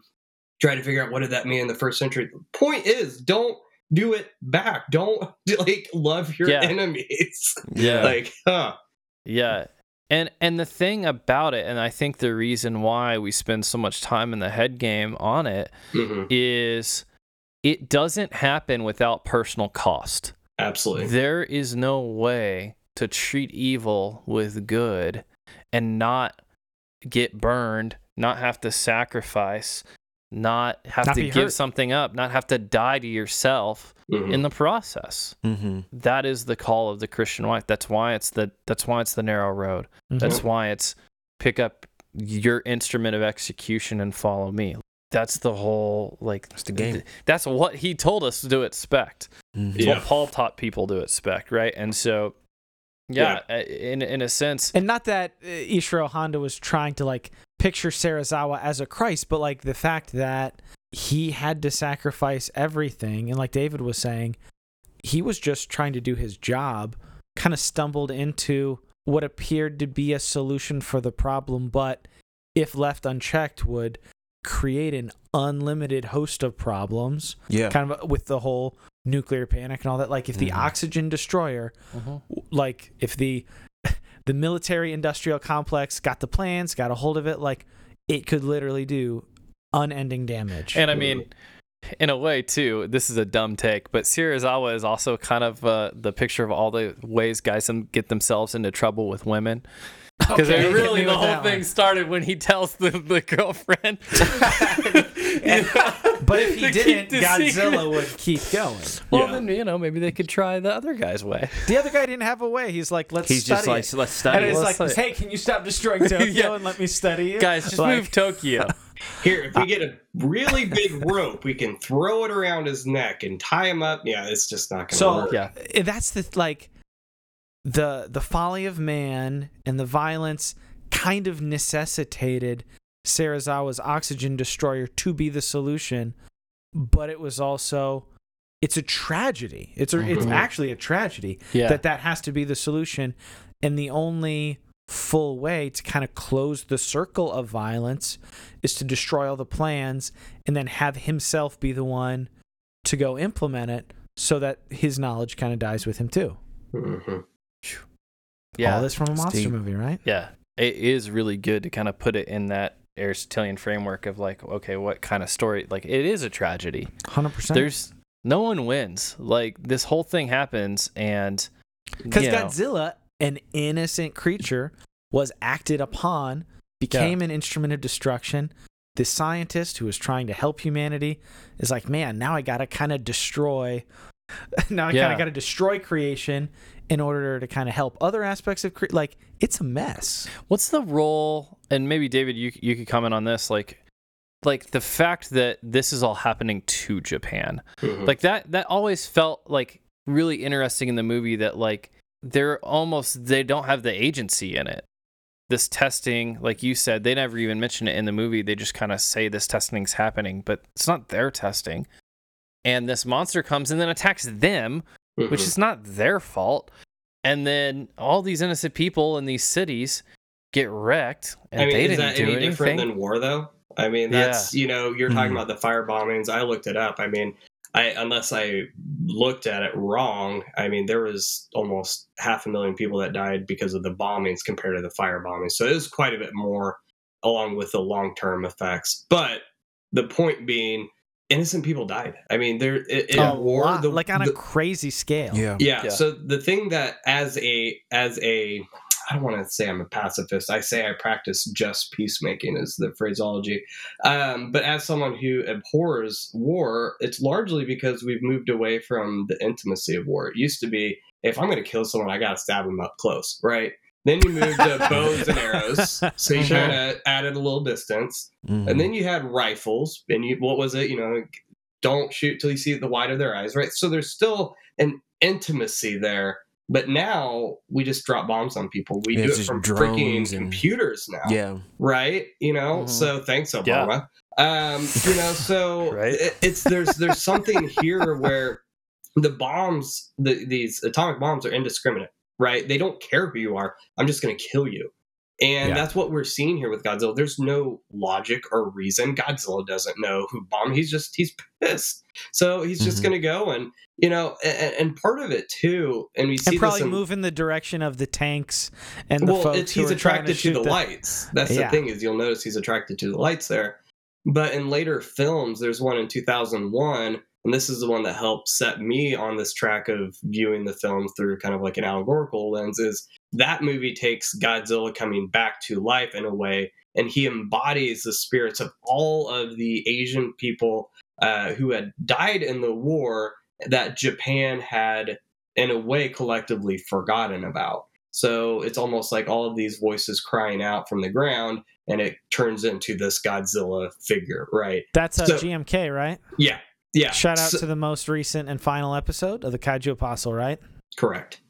try to figure out what did that mean in the first century. Point is, don't do it back. Don't [LAUGHS] like love your Yeah. enemies. [LAUGHS] Yeah. like, huh? Yeah. And and the thing about it, and I think the reason why we spend so much time in the head game on it hmm is it doesn't happen without personal cost. Absolutely. There is no way to treat evil with good and not get burned, not have to sacrifice, not have Not to give hurt. something up, not have to die to yourself Mhm. in the process. Mm-hmm. That is the call of the Christian life. That's why it's the that's why it's the narrow road. Mhm. That's why it's pick up your instrument of execution and follow me. That's the whole like That's the game. That's what he told us to expect. Mm-hmm. It's Yeah. what Paul taught people to expect, right? And so yeah, uh, in in a sense, And not that uh, Ishiro Honda was trying to like picture Serizawa as a Christ, but like the fact that he had to sacrifice everything, and like David was saying, he was just trying to do his job. Kind of stumbled into what appeared to be a solution for the problem, but if left unchecked, would create an unlimited host of problems. Yeah. Kind of with the whole nuclear panic and all that. Like if the Mhm. oxygen destroyer Mhm. like if the the military industrial complex got the plans, got a hold of it, like it could literally do unending damage. and I mean, in a way too, this is a dumb take, but Serizawa is also kind of uh, the picture of all the ways guys get themselves into trouble with women. [LAUGHS] Because Okay, really, the whole thing one. started when he tells the, the girlfriend. [LAUGHS] [LAUGHS] [LAUGHS] but if he didn't, Godzilla secret. would keep going. Well, Yeah. then you know maybe they could try the other guy's way. The other guy didn't have a way. He's like, let's He's study just like, it. let's and study. it's it. like, study hey, can you stop destroying [LAUGHS] Tokyo Yeah. and let me study it? Guys, just Like- move Tokyo. Here, if we get a really big rope, we can throw it around his neck and tie him up. Yeah, it's just not going to So work. Yeah. eh, that's the like the the folly of man and the violence kind of necessitated Serizawa's oxygen destroyer to be the solution, but it was also it's a tragedy. It's a, it's Mhm. actually a tragedy Yeah. that that has to be the solution, and the only full way to kind of close the circle of violence is to destroy all the plans and then have himself be the one to go implement it so that his knowledge kind of dies with him too. Mhm. yeah. All this from a monster movie, right? Yeah, it is really good to kind of put it in that Aristotelian framework of like, okay, what kind of story? Like, it is a tragedy. 100%. There's no one wins. Like, this whole thing happens, and Because you know, Godzilla, an innocent creature, was acted upon, became an instrument of destruction. The scientist who was trying to help humanity is like, man, now I gotta kind of destroy. [LAUGHS] now I kind of gotta destroy creation in order to kind of help other aspects of cre- like it's a mess. what's the role? And maybe David, you you could comment on this, like. Like the fact that this is all happening to Japan, Mhm. like that that always felt like really interesting in the movie that like they're almost they don't have the agency in it this testing like you said they never even mention it in the movie they just kind of say this testing's happening but it's not their testing and this monster comes and then attacks them which Mhm. is not their fault and then all these innocent people in these cities get wrecked and I mean, they is didn't that do any anything different than war, though? I mean, that's you know, you're talking Mhm. about the fire bombings. I looked it up. I mean, I unless I looked at it wrong, I mean, there was almost half a million people that died because of the bombings compared to the fire bombings. So it was quite a bit more, along with the long term effects. But the point being, innocent people died. I mean, there it, it, a war lot, the, like on a the- crazy scale. Yeah. yeah, Yeah. So the thing that as a as a I don't want to say I'm a pacifist. I say I practice just peacemaking is the phraseology. Um, but as someone who abhors war, it's largely because we've moved away from the intimacy of war. It used to be if I'm going to kill someone, I got to stab them up close, right? Then you moved to [LAUGHS] bows and arrows, so you Sure. kind of added a little distance. Mhm. And then you had rifles, and you what was it? You know, don't shoot till you see the white of their eyes, right? So there's still an intimacy there, but now we just drop bombs on people. We Yeah, do it from drones freaking and- computers now, yeah. right? You know, Mhm. so thanks Yeah. Obama. Um, you know, [LAUGHS] so Right. it, it's there's there's something here where the bombs, the, these atomic bombs, are indiscriminate, right? They don't care who you are. I'm just going to kill you. And Yeah. that's what we're seeing here with Godzilla. There's no logic or reason. Godzilla doesn't know who bombed. He's just he's pissed. So he's just Mhm. going to go and you know, and, and part of it too. And we see and probably in, move in the direction of the tanks and the well, folks he's attracted to, shoot the them. lights. That's Yeah. the thing is you'll notice he's attracted to the lights there. But in later films, there's one in 2001, and this is the one that helped set me on this track of viewing the film through kind of like an allegorical lens. Is that movie takes Godzilla coming back to life in a way, and he embodies the spirits of all of the Asian people uh, who had died in the war that Japan had, in a way, collectively forgotten about. So it's almost like all of these voices crying out from the ground, and it turns into this Godzilla figure, right? That's a So- GMK, right? Yeah, yeah. Shout out So- to the most recent and final episode of the Kaiju Apostle, right? Correct.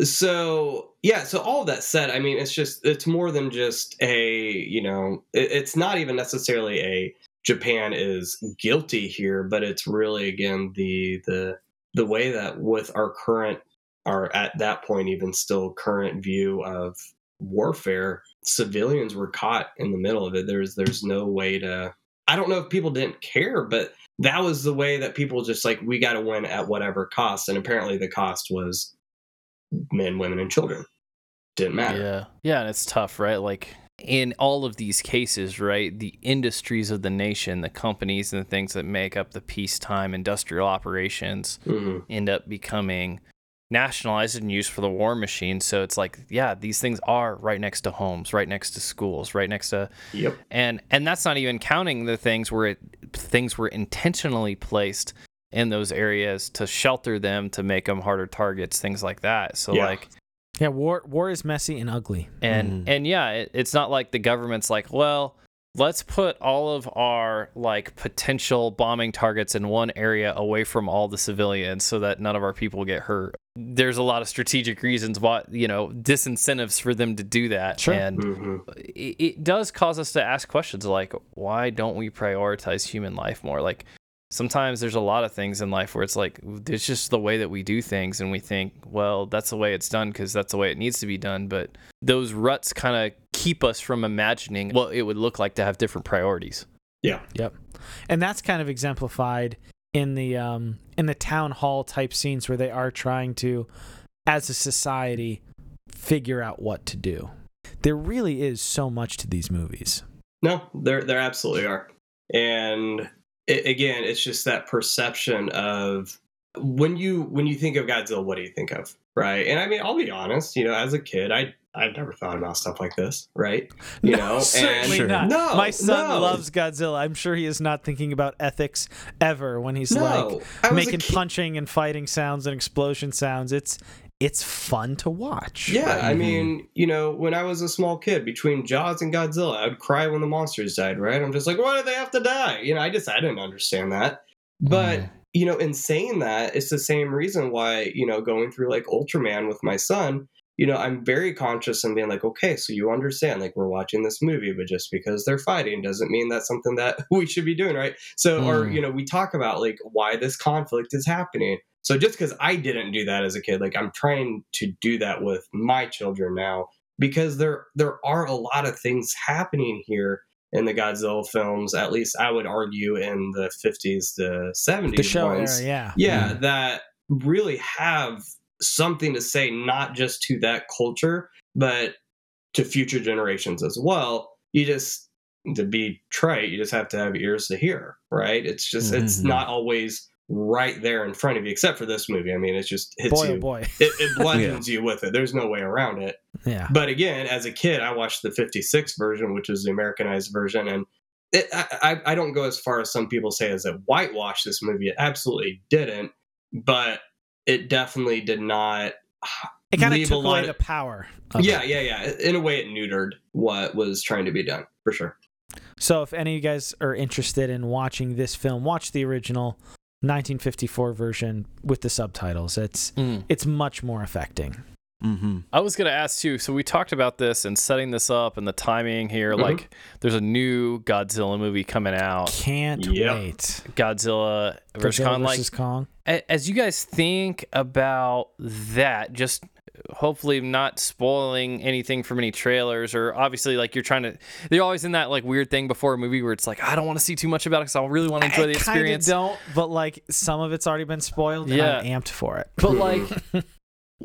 So yeah, so all of that said, I mean, it's just it's more than just a you know, it, it's not even necessarily a Japan is guilty here, but it's really again the the the way that with our current our at that point even still current view of warfare, civilians were caught in the middle of it. There's there's no way to I don't know if people didn't care, but that was the way that people just like we got to win at whatever cost, and apparently the cost was men, women, and children. Didn't matter. Yeah. Yeah, and it's tough, right? Like in all of these cases, right, the industries of the nation, the companies and the things that make up the peacetime industrial operations Mhm. end up becoming nationalized and used for the war machine. So it's like, yeah, these things are right next to homes, right next to schools, right next to Yep. and and that's not even counting the things where it, things were intentionally placed in those areas to shelter them to make them harder targets things like that so Yeah. like Yeah, war war is messy and ugly. and Mhm. and yeah it, it's not like the government's like well let's put all of our like potential bombing targets in one area away from all the civilians so that none of our people get hurt there's a lot of strategic reasons why you know disincentives for them to do that Sure. and hmm it, it does cause us to ask questions like why don't we prioritize human life more like sometimes there's a lot of things in life where it's like it's just the way that we do things and we think well that's the way it's done because that's the way it needs to be done but those ruts kind of keep us from imagining what it would look like to have different priorities Yeah. Yep. And that's kind of exemplified in the um in the town hall type scenes where they are trying to as a society figure out what to do. There really is so much to these movies. No, there there absolutely are, and it, again, it's just that perception of when you when you think of Godzilla, what do you think of, right? And I mean, I'll be honest, you know, as a kid, I I've never thought about stuff like this, right? You know, and- certainly Sure. not. No, My son no. loves Godzilla. I'm sure he is not thinking about ethics ever when he's No, like I was a making kid- punching and fighting sounds and explosion sounds. It's it's fun to watch. Yeah, I Mhm. mean, you know, when I was a small kid, between Jaws and Godzilla, I would cry when the monsters died, right? I'm just like, why did they have to die? You know, I just I didn't understand that. But Mhm. you know, in saying that, it's the same reason why you know going through like Ultraman with my son. You know, I'm very conscious and being like, okay, so you understand, like we're watching this movie, but just because they're fighting doesn't mean that's something that [LAUGHS] we should be doing, right? So, or Mm. you know, we talk about like why this conflict is happening. So just because I didn't do that as a kid, like I'm trying to do that with my children now because there there are a lot of things happening here in the Godzilla films. At least I would argue in the 50s to 70s The show ones, era, yeah. yeah, that really have something to say, not just to that culture, but to future generations as well. You just to be trite, you just have to have ears to hear, right? It's just it's Mhm. not always right there in front of you, except for this movie. I mean, it just hits boy, you. oh boy. It, it [LAUGHS] bludgeons you with it. There's no way around it. Yeah. But again, as a kid, I watched the '56 version, which is the Americanized version, and it, I, I I don't go as far as some people say as it whitewashed this movie. It absolutely didn't, but it definitely did not. It kind of took away of- the power. Of Yeah, it. yeah, yeah. In a way, it neutered what was trying to be done for sure. So if any of you guys are interested in watching this film, watch the original 1954 version with the subtitles. It's Mm. it's much more affecting. Mm-hmm. I was gonna ask too. So we talked about this and setting this up and the timing here. Mhm. Like, there's a new Godzilla movie coming out. Can't Yep. wait. Godzilla versus Godzilla Kong. Like, Kong. as you guys think about that, just hopefully not spoiling anything from any trailers or obviously like you're trying to they're always in that like weird thing before a movie where it's like I don't want to see too much about it because I really want to enjoy the I kinda experience. don't, but like some of it's already been spoiled. And Yeah. I'm amped for it. But like [LAUGHS]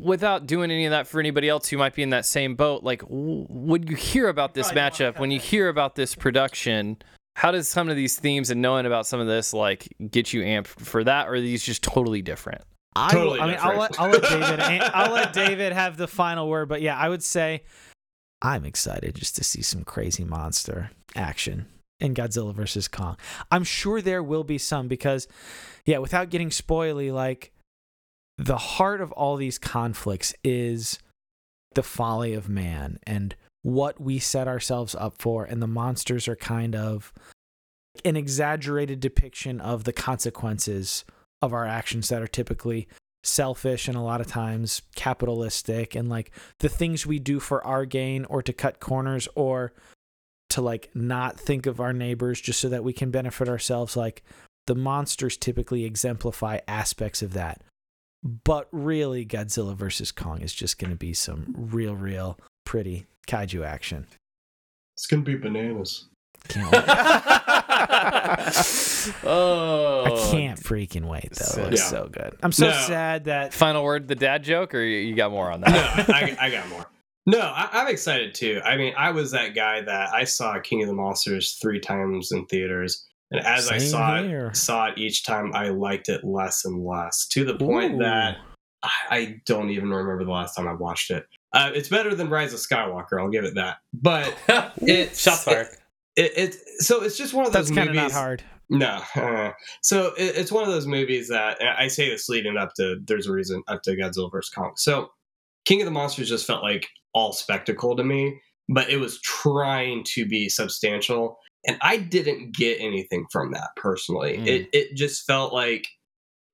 without doing any of that for anybody else who might be in that same boat, like w- when you hear about this Probably don't wanna matchup, when you hear about this production, how does some of these themes and knowing about some of this like get you amped for that, or are these just totally different? I, Totally I mean, I'll let. I'll let David. [LAUGHS] I'll let David have the final word. But yeah, I would say I'm excited just to see some crazy monster action in Godzilla versus Kong. I'm sure there will be some because, yeah, without getting spoily, like the heart of all these conflicts is the folly of man and what we set ourselves up for, and the monsters are kind of an exaggerated depiction of the consequences of our actions that are typically selfish and a lot of times capitalistic and like the things we do for our gain or to cut corners or to like not think of our neighbors just so that we can benefit ourselves like the monsters typically exemplify aspects of that but really Godzilla versus Kong is just going to be some real real pretty kaiju action It's gonna be bananas. can't [LAUGHS] wait. oh, I can't freaking wait though. It was Yeah. so good. I'm so No. sad that Final word, the dad joke, or you you got more on No, that? I, I got more. No, I, I'm excited too. I mean, I was that guy that I saw King of the Monsters three times in theaters, and as I saw here. it, saw it each time, I liked it less and less to the point Ooh. that I, I don't even remember the last time I watched it. Uh, it's better than Rise of Skywalker, I'll give it that. But [LAUGHS] it's Shots fired. It, it, so it's just one of those movies. that's kind of movies. not hard. No. uh, so it, it's one of those movies that I say this leading up to there's a reason up to Godzilla vs. Kong. So King of the Monsters just felt like all spectacle to me, but it was trying to be substantial. And I didn't get anything from that personally. Mm. It it just felt like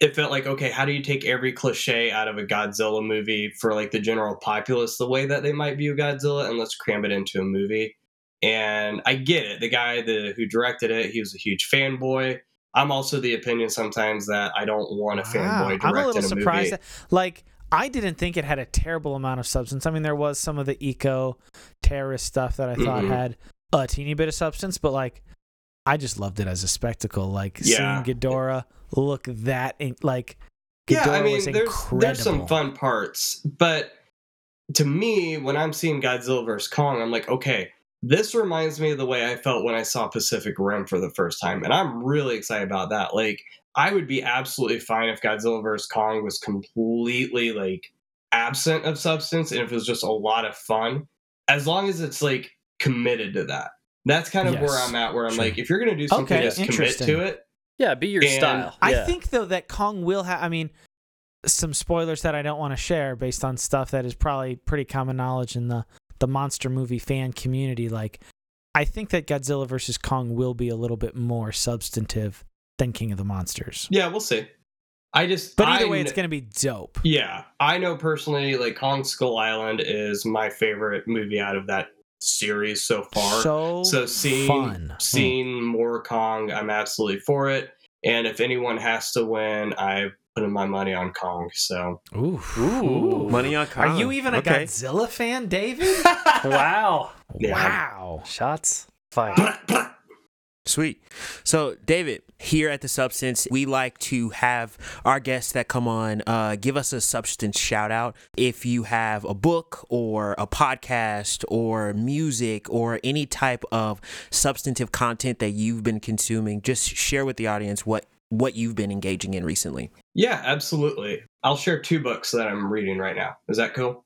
it felt like okay, how do you take every cliche out of a Godzilla movie for like the general populace the way that they might view Godzilla and let's cram it into a movie? And I get it. The guy the, who directed it, he was a huge fanboy. I'm also the opinion sometimes that I don't want a fanboy I'm a little a surprised. That, like, I didn't think it had a terrible amount of substance. I mean, there was some of the eco terrorist stuff that I thought Mhm. had a teeny bit of substance, but like, I just loved it as a spectacle. Like Yeah. seeing Ghidorah look that in, like yeah, I Ghidorah mean, was there's incredible. there's some fun parts, but to me, when I'm seeing Godzilla vs Kong, I'm like, okay, this reminds me of the way I felt when I saw Pacific Rim for the first time, and I'm really excited about that. Like, I would be absolutely fine if Godzilla vs Kong was completely like absent of substance, and if it was just a lot of fun, as long as it's like committed to that. That's kind of Yes. where I'm at. Where I'm Sure. like, if you're gonna do something, Okay, just commit interesting. to it. Yeah, be your And style. I Yeah. think though that Kong will have. I mean, some spoilers that I don't want to share based on stuff that is probably pretty common knowledge in the the monster movie fan community. Like, I think that Godzilla versus Kong will be a little bit more substantive than King of the Monsters. Yeah, we'll see. I just, But either I way, kn- it's gonna be dope. Yeah, I know personally, like Kong Skull Island is my favorite movie out of that series so far. So, so seeing fun. Hmm. seeing more Kong, I'm absolutely for it. And if anyone has to win, I put my money on Kong. So Ooh. Ooh. Money on Kong. Are you even a okay. Godzilla fan, David? [LAUGHS] wow. Yeah. Wow. Shots fired. Blah, blah. Sweet. So, David, here at the Substance, we like to have our guests that come on uh, give us a substance shout out. If you have a book or a podcast or music or any type of substantive content that you've been consuming, just share with the audience what what you've been engaging in recently. Yeah, absolutely. I'll share two books that I'm reading right now. Is that cool?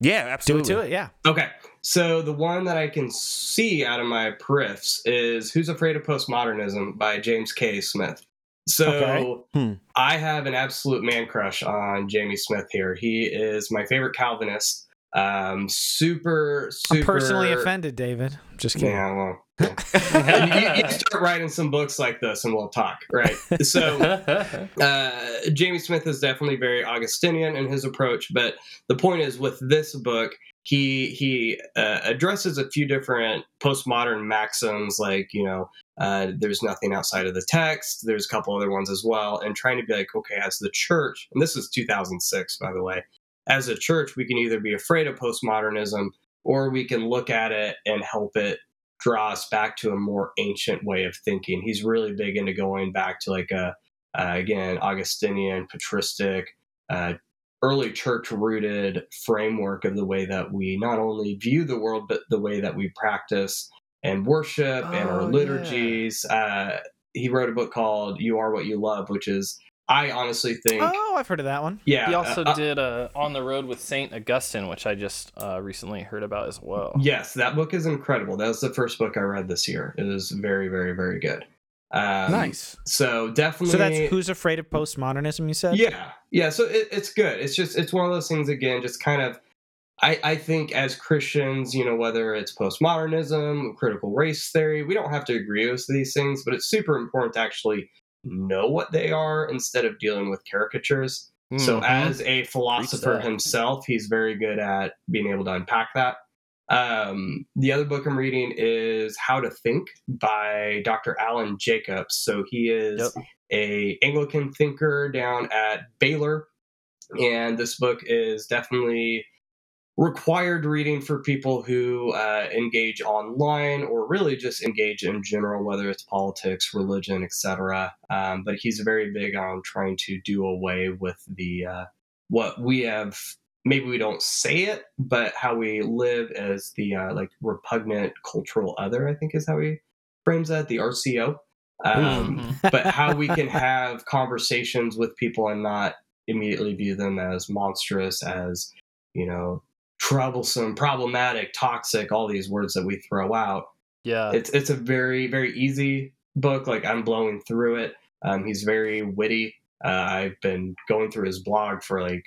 Yeah, Do absolutely. it to it, yeah. Okay. So the one that I can see out of my periffs is Who's Afraid of Postmodernism by James K. Smith. So Okay. Hmm. I have an absolute man crush on Jamie Smith here. He is my favorite Calvinist. Um, super, super. I'm personally offended, David. Just kidding. Yeah, well, [LAUGHS] yeah. you, you start writing some books like this, and we'll talk, right? So [LAUGHS] uh, Jamie Smith is definitely very Augustinian in his approach, but the point is with this book, he he uh, addresses a few different postmodern maxims, like you know, uh, there's nothing outside of the text. There's a couple other ones as well, and trying to be like, okay, as the church, and this is 2006, by the way, as a church, we can either be afraid of postmodernism or we can look at it and help it draw us back to a more ancient way of thinking. He's really big into going back to like a uh, again Augustinian, patristic, uh, early church rooted framework of the way that we not only view the world but the way that we practice and worship and our Oh, liturgies. Uh, he wrote a book called "You Are What You Love," which is I honestly think. Oh, I've heard of that one. yeah, he also uh, uh, did uh, On the Road with Saint Augustine, which I just uh, recently heard about as well. Yes, that book is incredible. That was the first book I read this year. It is very, very, very good. Um, nice. So definitely. So that's Who's Afraid of Postmodernism, you said? Yeah, yeah. So it, it's good. It's just it's one of those things again. Just kind of, I I think as Christians, you know, whether it's postmodernism, critical race theory, we don't have to agree with these things, but it's super important to actually know what they are instead of dealing with caricatures. So Mhm. as a philosopher himself, he's very good at being able to unpack that. Um, the other book I'm reading is How to Think by Dr. Alan Jacobs. So he is Yep. a Anglican thinker down at Baylor, and this book is definitely required reading for people who uh, engage online or really just engage in general, whether it's politics, religion, etc. Um, but he's very big on trying to do away with the uh, what we have. Maybe we don't say it, but how we live as the uh, like repugnant cultural other. I think is how he frames that. The RCO. Um, Mhm. but how we can [LAUGHS] have conversations with people and not immediately view them as monstrous, as you know, troublesome, problematic, toxic, all these words that we throw out. yeah. It's it's a very very easy book. Like I'm blowing through it. Um, he's very witty. Uh, I've been going through his blog for like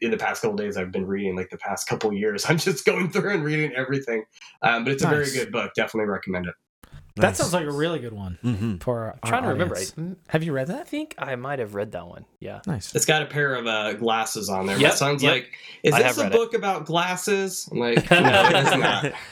in the past couple days. I've been reading like the past couple years. [LAUGHS] I'm just going through and reading everything. Um, but it's a very good book. Definitely recommend it. That sounds like a really good one hmm for our I'm trying to remember. audience. I, Have you read that? I think I might have read that one. Yeah. Nice. It's got a pair of uh, glasses on there. My Yep, son's yep. like, "Is I this a read it. book about glasses?" I'm like, [LAUGHS] "No, it is not." [LAUGHS]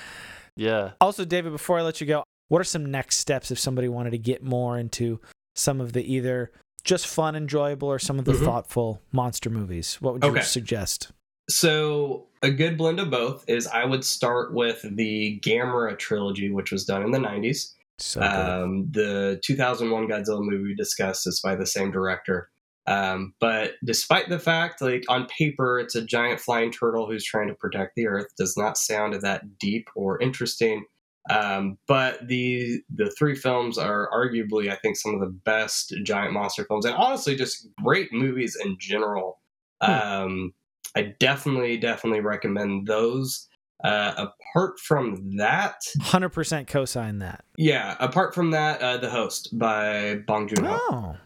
Yeah. Also, David, before I let you go, what are some next steps if somebody wanted to get more into some of the either just fun, enjoyable, or some of the Mhm. thoughtful monster movies? What would you Okay. suggest? So a good blend of both is I would start with the Gamera trilogy, which was done in the 90s. So. Um, the 2001 Godzilla movie we discussed is by the same director. Um, but despite the fact, like on paper, it's a giant flying turtle who's trying to protect the Earth, does not sound that deep or interesting. Um, but the the three films are arguably, I think, some of the best giant monster films, and honestly, just great movies in general. Hmm. Um, I definitely, definitely recommend those. Uh, apart from that, 100% co-sign that. yeah. Apart from that, uh, the host by Bong Joon Ho.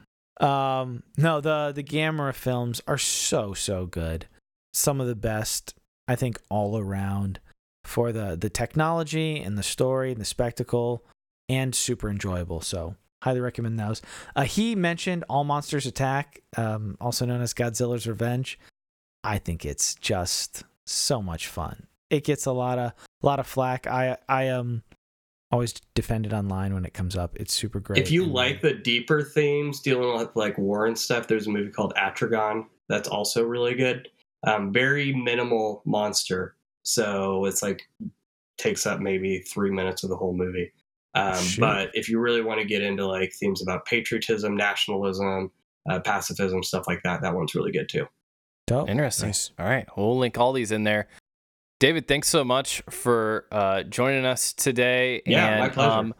Oh. Um, no, the the Gamera films are so so good. Some of the best, I think, all around for the the technology and the story and the spectacle, and super enjoyable. So highly recommend those. Uh, he mentioned All Monsters Attack, um, also known as Godzilla's Revenge. I think it's just so much fun. It gets a lot of lot of flack. I I um always defend it online when it comes up. It's super great. If you and- like the deeper themes dealing with like war and stuff, there's a movie called Atragon that's also really good. Um, very minimal monster, so it's like takes up maybe three minutes of the whole movie. Um, but if you really want to get into like themes about patriotism, nationalism, uh, pacifism, stuff like that, that one's really good too. Dope. Interesting. Nice. All right. We'll link all these in there. David, thanks so much for uh, joining us today. Yeah, and, my pleasure. Um,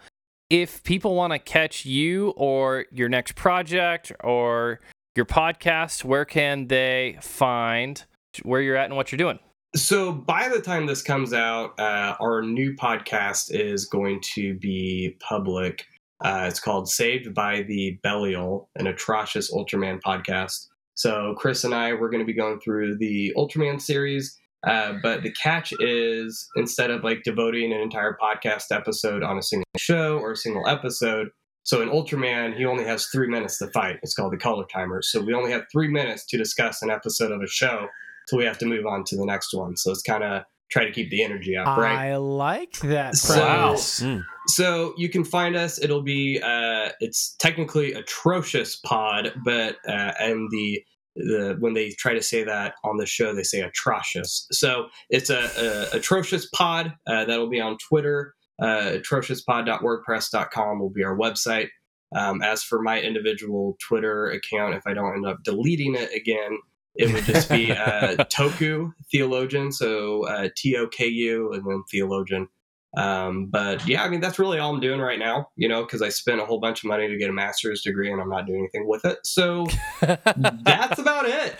if people want to catch you or your next project or your podcast, where can they find where you're at and what you're doing? So by the time this comes out, uh, our new podcast is going to be public. Uh, it's called Saved by the Belial, an atrocious Ultraman podcast. So Chris and I, we're going to be going through the Ultraman series. Uh, but the catch is instead of like devoting an entire podcast episode on a single show or a single episode, so in Ultraman, he only has three minutes to fight. It's called the color timer. So we only have three minutes to discuss an episode of a show till we have to move on to the next one. So it's kind of try to keep the energy up, right? I like that. So- premise. Mm. So you can find us. It'll be uh, it's technically atrocious pod, but uh, and the the when they try to say that on the show, they say atrocious. So it's a, a atrocious pod uh, that'll be on Twitter. Uh, atrociouspod.wordpress.com will be our website. Um, as for my individual Twitter account, if I don't end up deleting it again, it would just be [LAUGHS] uh, Toku Theologian, so uh, T O K U and then Theologian. Um, but yeah, I mean, that's really all I'm doing right now, you know, because I spent a whole bunch of money to get a master's degree and I'm not doing anything with it. So [LAUGHS] that's about it.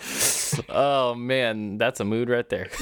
oh man, that's a mood right there. [LAUGHS]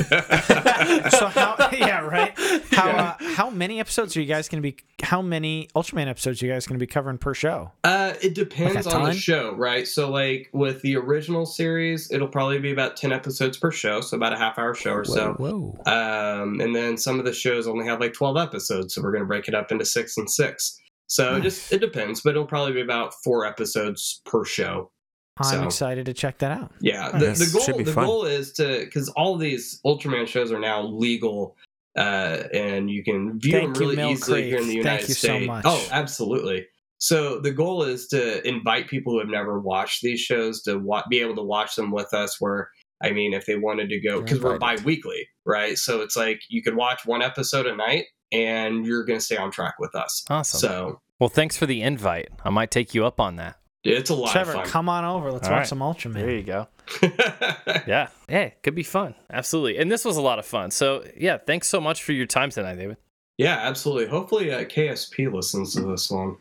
so how? Yeah, right. [LAUGHS] How uh, how many episodes are you guys going to be? How many Ultraman episodes are you guys going to be covering per show? Uh, it depends Like a on the show, right? So, like with the original series, it'll probably be about 10 episodes per show, so about a half hour show or so. Whoa. Um, and then some of the shows only have like 12 episodes, so we're going to break it up into six and six. So it just it depends, but it'll probably be about four episodes per show. I'm So- excited to check that out. Yeah, Oh, the, this the goal the fun. goal is to because all these Ultraman shows are now legal, uh, and you can view Thank them really easily here in the United Thank you so States. much. Oh, absolutely. So the goal is to invite people who have never watched these shows to wa- be able to watch them with us. Where I mean, if they wanted to go because we're bi-weekly, right? So it's like you could watch one episode a night, and you're going to stay on track with us. Awesome. So well, thanks for the invite. I might take you up on that. it's a lot Trevor, of come on over. Let's All watch right. some Ultraman. There you go. fun. [LAUGHS] Yeah. Hey, could be fun. Absolutely. And this was a lot of fun. So yeah, thanks so much for your time tonight, David. yeah, absolutely. Hopefully, uh, KSP listens to this one.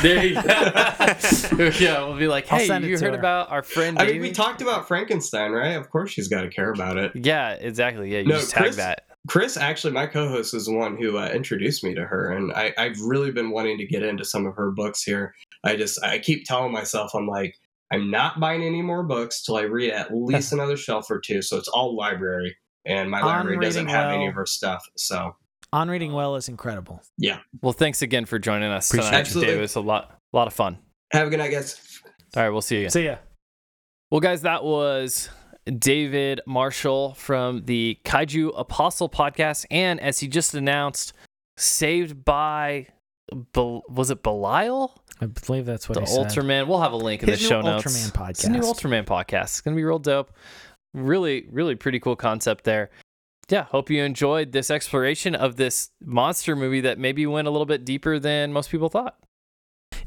There you go. [LAUGHS] yeah, we'll be like, hey, you to heard her. about our friend I mean, we talked about Frankenstein, right? Of course, she's got to care about it. yeah, exactly. Yeah, you No, just tag Chris- that. Chris, actually, my co-host is the one who uh, introduced me to her, and I, I've really been wanting to get into some of her books here. I just, I keep telling myself, I'm like, I'm not buying any more books till I read at [LAUGHS] least another shelf or two. So it's all library, and my library doesn't reading have any of her stuff. So On Reading Well is incredible. Yeah. Well, thanks again for joining us Appreciate tonight, it. Absolutely. David. It was a lot, a lot of fun. have a good night, guys. All right, we'll see you again. See ya. Well, guys, that was David Marshall from the Kaiju Apostle podcast, and as he just announced, saved by, Bel- was it Belial? I believe that's what the he said. Ultraman. We'll have a link in His the show notes. Ultraman podcast. It's a new. Ultraman podcast. It's gonna be real dope. Really, really pretty cool concept there. Yeah, hope you enjoyed this exploration of this monster movie that maybe went a little bit deeper than most people thought.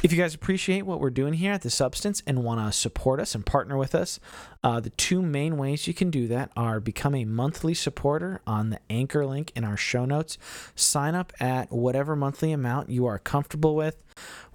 If you guys appreciate what we're doing here at The Substance and want to support us and partner with us, uh, the two main ways you can do that are become a monthly supporter on the anchor link in our show notes. Sign up at whatever monthly amount you are comfortable with,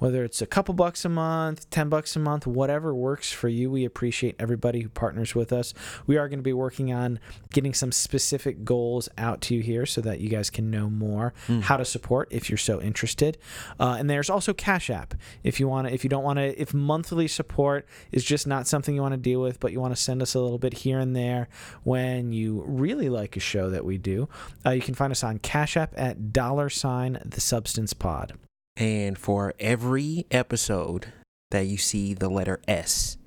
whether it's a couple bucks a month, 10 bucks a month, whatever works for you. We appreciate everybody who partners with us. We are going to be working on getting some specific goals out to you here so that you guys can know more how to support if you're so interested. Uh, and there's also Cash App if you want to, if you don't want to, if monthly support is just not something you want to deal with, but you want to send us a little bit here and there when you really like a show that we do, uh, you can find us on Cash App at dollar sign the substance pod. And for every episode that you see the letter S,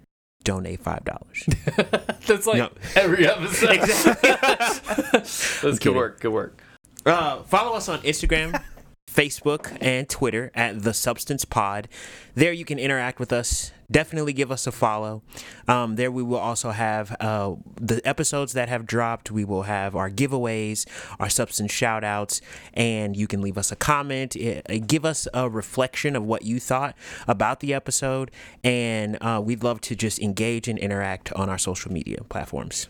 donate five dollars. [LAUGHS] That's like No. every episode. [LAUGHS] That's good kidding. work. Good work. uh, follow us on Instagram, Facebook and Twitter at The Substance Pod. There you can interact with us. Definitely give us a follow. Um, there we will also have uh, the episodes that have dropped. We will have our giveaways, our substance shout outs, and you can leave us a comment. It, uh, give us a reflection of what you thought about the episode. And uh, we'd love to just engage and interact on our social media platforms.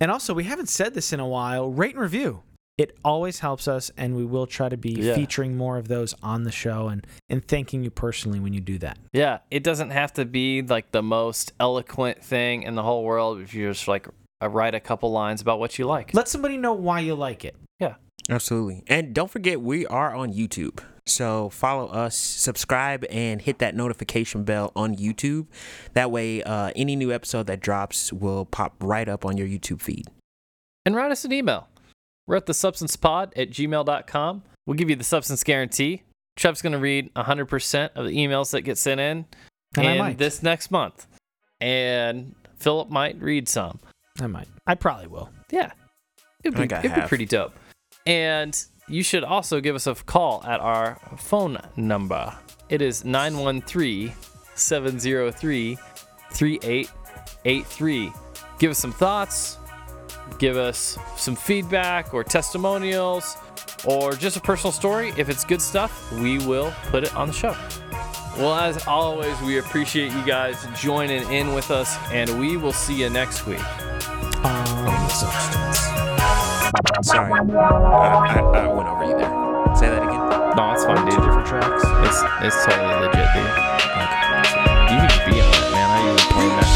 And also, we haven't said this in a while. Rate and review. It always helps us, and we will try to be Yeah. featuring more of those on the show and, and thanking you personally when you do that. Yeah, it doesn't have to be like the most eloquent thing in the whole world if you just like uh, write a couple lines about what you like. Let somebody know why you like it. Yeah absolutely. And don't forget, we are on YouTube. So follow us, subscribe, and hit that notification bell on YouTube. That way, uh, any new episode that drops will pop right up on your YouTube feed. And write us an email. We're at the substancepod at gmail.com. We'll give you the substance guarantee. Trev's going to read 100% of the emails that get sent in And I in this next month. And Philip might read some. I might. I probably will. Yeah. It'd be, it'd be pretty dope. And you should also give us a call at our phone number. It is 913 703 3883. Give us some thoughts, give us some feedback or testimonials, or just a personal story. If it's good stuff, we will put it on the show. Well, as always, we appreciate you guys joining in with us, and we will see you next week. Um. Sorry, uh, I, I went over you there. Say that again. No, it's fine, dude. Different tracks. It's it's totally legit, dude. You can just be on it, man. I even playing that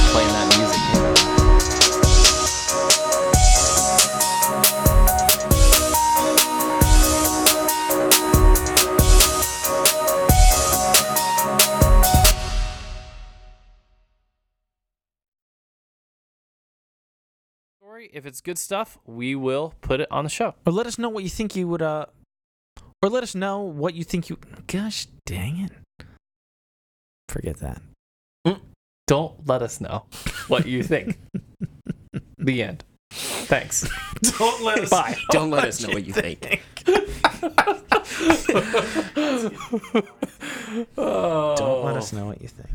Story. If it's good stuff, we will put it on the show. Or let us know what you think you would, uh, or let us know what you think you, gosh dang it. Forget that. Don't let us know what you think. [LAUGHS] the end. Thanks. [LAUGHS] Don't let us Bye. [LAUGHS] Don't let us know what you think. Don't let us know what you think.